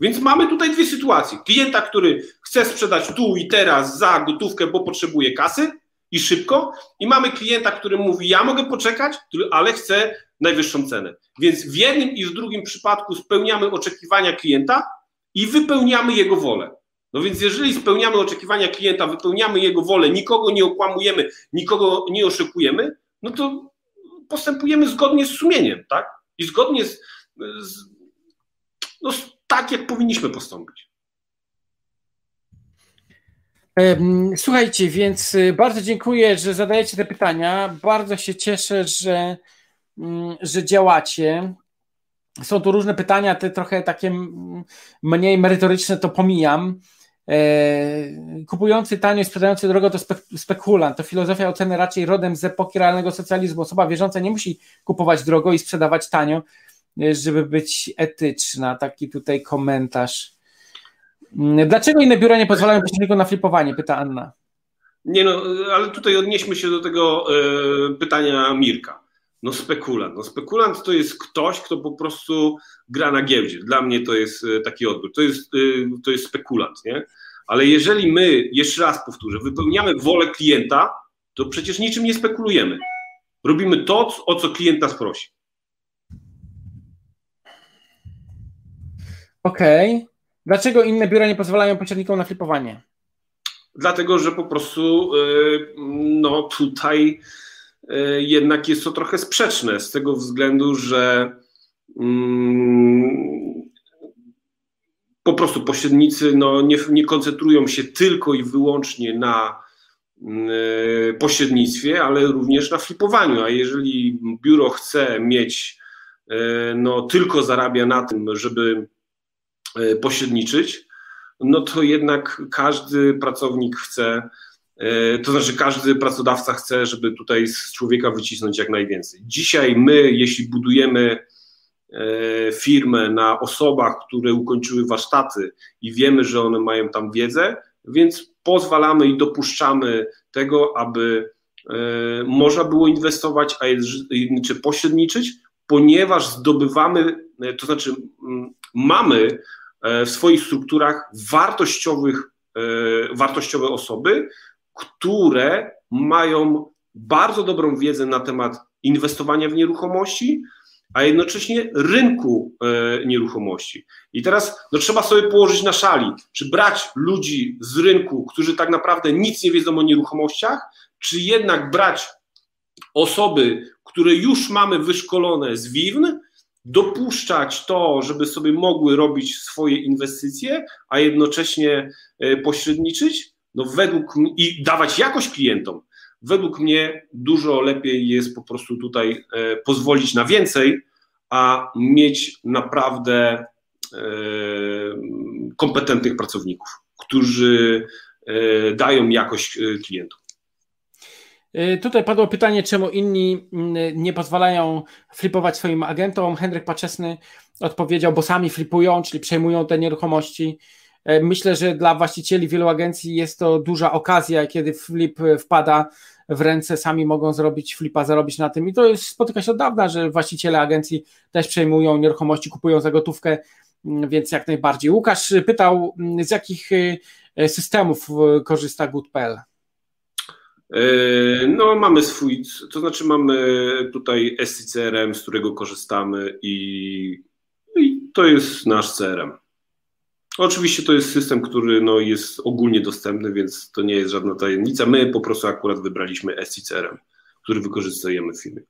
Więc mamy tutaj dwie sytuacje. Klienta, który chce sprzedać tu i teraz za gotówkę, bo potrzebuje kasy i szybko, i mamy klienta, który mówi: Ja mogę poczekać, ale chcę najwyższą cenę. Więc w jednym i w drugim przypadku spełniamy oczekiwania klienta i wypełniamy jego wolę. No więc jeżeli spełniamy oczekiwania klienta, wypełniamy jego wolę, nikogo nie okłamujemy, nikogo nie oszukujemy, no to postępujemy zgodnie z sumieniem, tak? I zgodnie z, z no, tak, jak powinniśmy postąpić. Słuchajcie, więc y, bardzo dziękuję, że zadajecie te pytania. Bardzo się cieszę, że, mm, że działacie. Są tu różne pytania, te trochę takie mniej merytoryczne, to pomijam. E, kupujący tanio sprzedający drogo to spekulant. To filozofia oceny raczej rodem z epoki realnego socjalizmu. Osoba wierząca nie musi kupować drogo i sprzedawać tanio, e, żeby być etyczna. Taki tutaj komentarz. Mm, dlaczego inne biura nie pozwalają pośrednikom na flipowanie? Pyta Anna. Nie no, ale tutaj odnieśmy się do tego e, pytania Mirka. No spekulant. No spekulant to jest ktoś, kto po prostu gra na giełdzie. Dla mnie to jest e, taki odbiór. To jest, e, to jest spekulant, nie? Ale jeżeli my, jeszcze raz powtórzę, wypełniamy wolę klienta, to przecież niczym nie spekulujemy. Robimy to, o co klient nas prosi. Okej. Okay. Dlaczego inne biura nie pozwalają pośrednikom na flipowanie? Dlatego, że po prostu e, no tutaj E, jednak jest to trochę sprzeczne z tego względu, że mm, po prostu pośrednicy no, nie, nie koncentrują się tylko i wyłącznie na e, pośrednictwie, ale również na flipowaniu. A jeżeli biuro chce mieć, no, tylko zarabia na tym, żeby pośredniczyć, no to jednak każdy pracownik chce E, to znaczy, każdy pracodawca chce, żeby tutaj z człowieka wycisnąć jak najwięcej. Dzisiaj my, jeśli budujemy e, firmę na osobach, które ukończyły warsztaty i wiemy, że one mają tam wiedzę, więc pozwalamy i dopuszczamy tego, aby e, można było inwestować, a czy pośredniczyć, ponieważ zdobywamy, to znaczy mamy w swoich strukturach wartościowych, wartościowe osoby, które mają bardzo dobrą wiedzę na temat inwestowania w nieruchomości, a jednocześnie rynku e, nieruchomości. I teraz no, trzeba sobie położyć na szali, czy brać ludzi z rynku, którzy tak naprawdę nic nie wiedzą o nieruchomościach, czy jednak brać osoby, które już mamy wyszkolone z WIWN, dopuszczać to, żeby sobie mogły robić swoje inwestycje, a jednocześnie e, pośredniczyć, no według i dawać jakość klientom. Według mnie dużo lepiej jest po prostu tutaj e, pozwolić na więcej, a mieć naprawdę e, kompetentnych pracowników, którzy dają jakość klientom. Tutaj padło pytanie, czemu inni nie pozwalają flipować swoim agentom. Henryk Paczesny odpowiedział, bo sami flipują, czyli przejmują te nieruchomości E, myślę, że dla właścicieli wielu agencji jest to duża okazja, kiedy flip wpada w ręce, sami mogą zrobić flipa, zarobić na tym. I to jest, spotyka się od dawna, że właściciele agencji też przejmują nieruchomości, kupują za gotówkę, mm, więc jak najbardziej. Łukasz pytał, mm, z jakich e, systemów korzysta Good.pl? No, mamy swój, to znaczy mamy tutaj SCRM, z którego korzystamy i, i to jest nasz CRM. Oczywiście to jest system, który no, jest ogólnie dostępny, więc to nie jest żadna tajemnica. My po prostu akurat wybraliśmy SCCRM, który wykorzystujemy w firmie.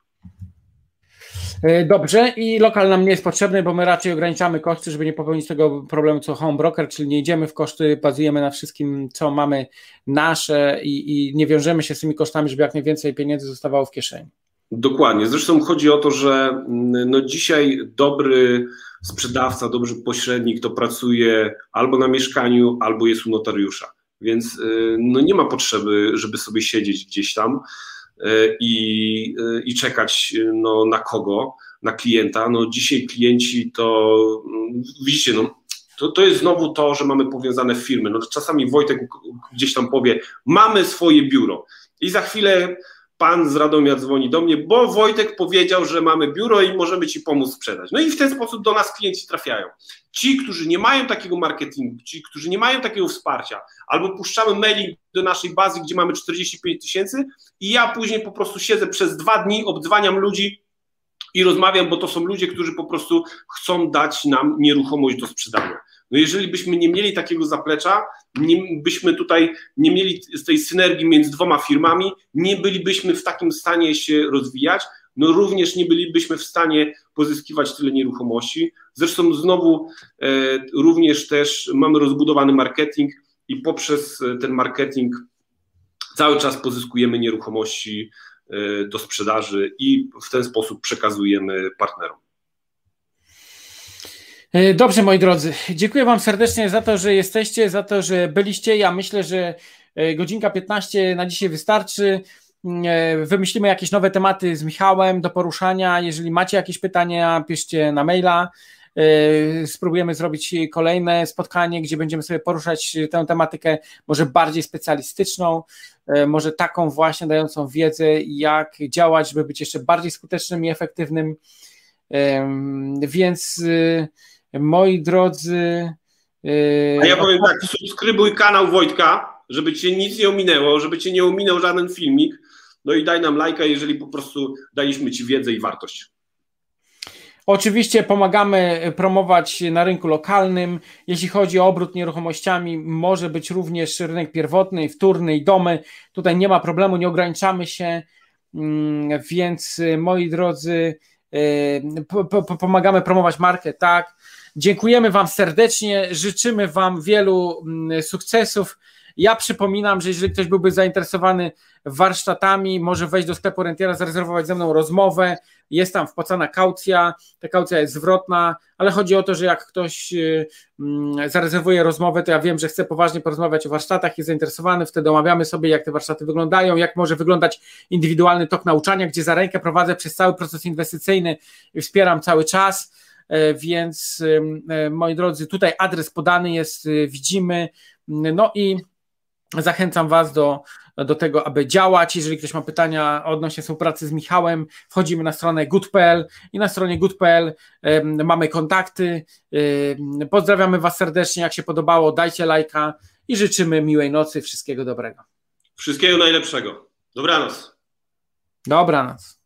E, dobrze, i lokal nam nie jest potrzebny, bo my raczej ograniczamy koszty, żeby nie popełnić tego problemu co home broker, czyli nie idziemy w koszty, bazujemy na wszystkim, co mamy nasze i, i nie wiążemy się z tymi kosztami, żeby jak najwięcej pieniędzy zostawało w kieszeni. Dokładnie. Zresztą chodzi o to, że mm, no dzisiaj dobry sprzedawca, dobry pośrednik to pracuje albo na mieszkaniu, albo jest u notariusza. Więc y, no nie ma potrzeby, żeby sobie siedzieć gdzieś tam i, y, i czekać no, na kogo. na klienta. No dzisiaj klienci to, mm, widzicie, no, to, to jest znowu to, że mamy powiązane firmy. No, czasami Wojtek gdzieś tam powie, mamy swoje biuro i za chwilę pan z Radomia dzwoni do mnie, bo Wojtek powiedział, że mamy biuro i możemy ci pomóc sprzedać. No i w ten sposób do nas klienci trafiają. Ci, którzy nie mają takiego marketingu, ci, którzy nie mają takiego wsparcia, albo puszczamy mailing do naszej bazy, gdzie mamy 45 tysięcy i ja później po prostu siedzę przez dwa dni, obdzwaniam ludzi i rozmawiam, bo to są ludzie, którzy po prostu chcą dać nam nieruchomość do sprzedania. No jeżeli byśmy nie mieli takiego zaplecza, nie, byśmy tutaj nie mieli tej synergii między dwoma firmami, nie bylibyśmy w takim stanie się rozwijać, no również nie bylibyśmy w stanie pozyskiwać tyle nieruchomości. Zresztą znowu e, również też mamy rozbudowany marketing i poprzez e, ten marketing cały czas pozyskujemy nieruchomości e, do sprzedaży i w ten sposób przekazujemy partnerom. E, dobrze, moi drodzy, dziękuję Wam serdecznie za to, że jesteście, za to, że byliście. Ja myślę, że e, godzinka 15 na dzisiaj wystarczy. Mm, e, wymyślimy jakieś nowe tematy z Michałem do poruszania. Jeżeli macie jakieś pytania, piszcie na maila. Spróbujemy zrobić kolejne spotkanie, gdzie będziemy sobie poruszać tę tematykę, może bardziej specjalistyczną, może taką właśnie dającą wiedzę, jak działać, żeby być jeszcze bardziej skutecznym i efektywnym. Więc moi drodzy. Yy, A ja powiem tak, subskrybuj kanał Wojtka, żeby cię nic nie ominęło, żeby cię nie ominął żaden filmik. No i daj nam lajka, jeżeli po prostu daliśmy ci wiedzę i wartość. Oczywiście pomagamy promować na rynku lokalnym. Jeśli chodzi o obrót nieruchomościami, może być również rynek pierwotny, wtórny i domy. Tutaj nie ma problemu, nie ograniczamy się. Mm, więc moi drodzy, yy, pomagamy promować markę, tak. Dziękujemy Wam serdecznie, życzymy Wam wielu mm, sukcesów. Ja przypominam, że jeżeli ktoś byłby zainteresowany warsztatami, może wejść do sklepu Rentiera, zarezerwować ze mną rozmowę. Jest tam wpłacana kaucja, ta kaucja jest zwrotna, ale chodzi o to, że jak ktoś y, mm, zarezerwuje rozmowę, to ja wiem, że chce poważnie porozmawiać o warsztatach, jest zainteresowany, wtedy omawiamy sobie, jak te warsztaty wyglądają, jak może wyglądać indywidualny tok nauczania, gdzie za rękę prowadzę przez cały proces inwestycyjny, wspieram cały czas więc e, moi drodzy, tutaj adres podany jest, e, widzimy. No i zachęcam Was do, do tego, aby działać. Jeżeli ktoś ma pytania odnośnie współpracy z Michałem, wchodzimy na stronę good.pl i na stronie good.pl mamy kontakty. Pozdrawiamy Was serdecznie. Jak się podobało, dajcie lajka i życzymy miłej nocy. Wszystkiego dobrego. Wszystkiego najlepszego. Dobranoc. Dobranoc.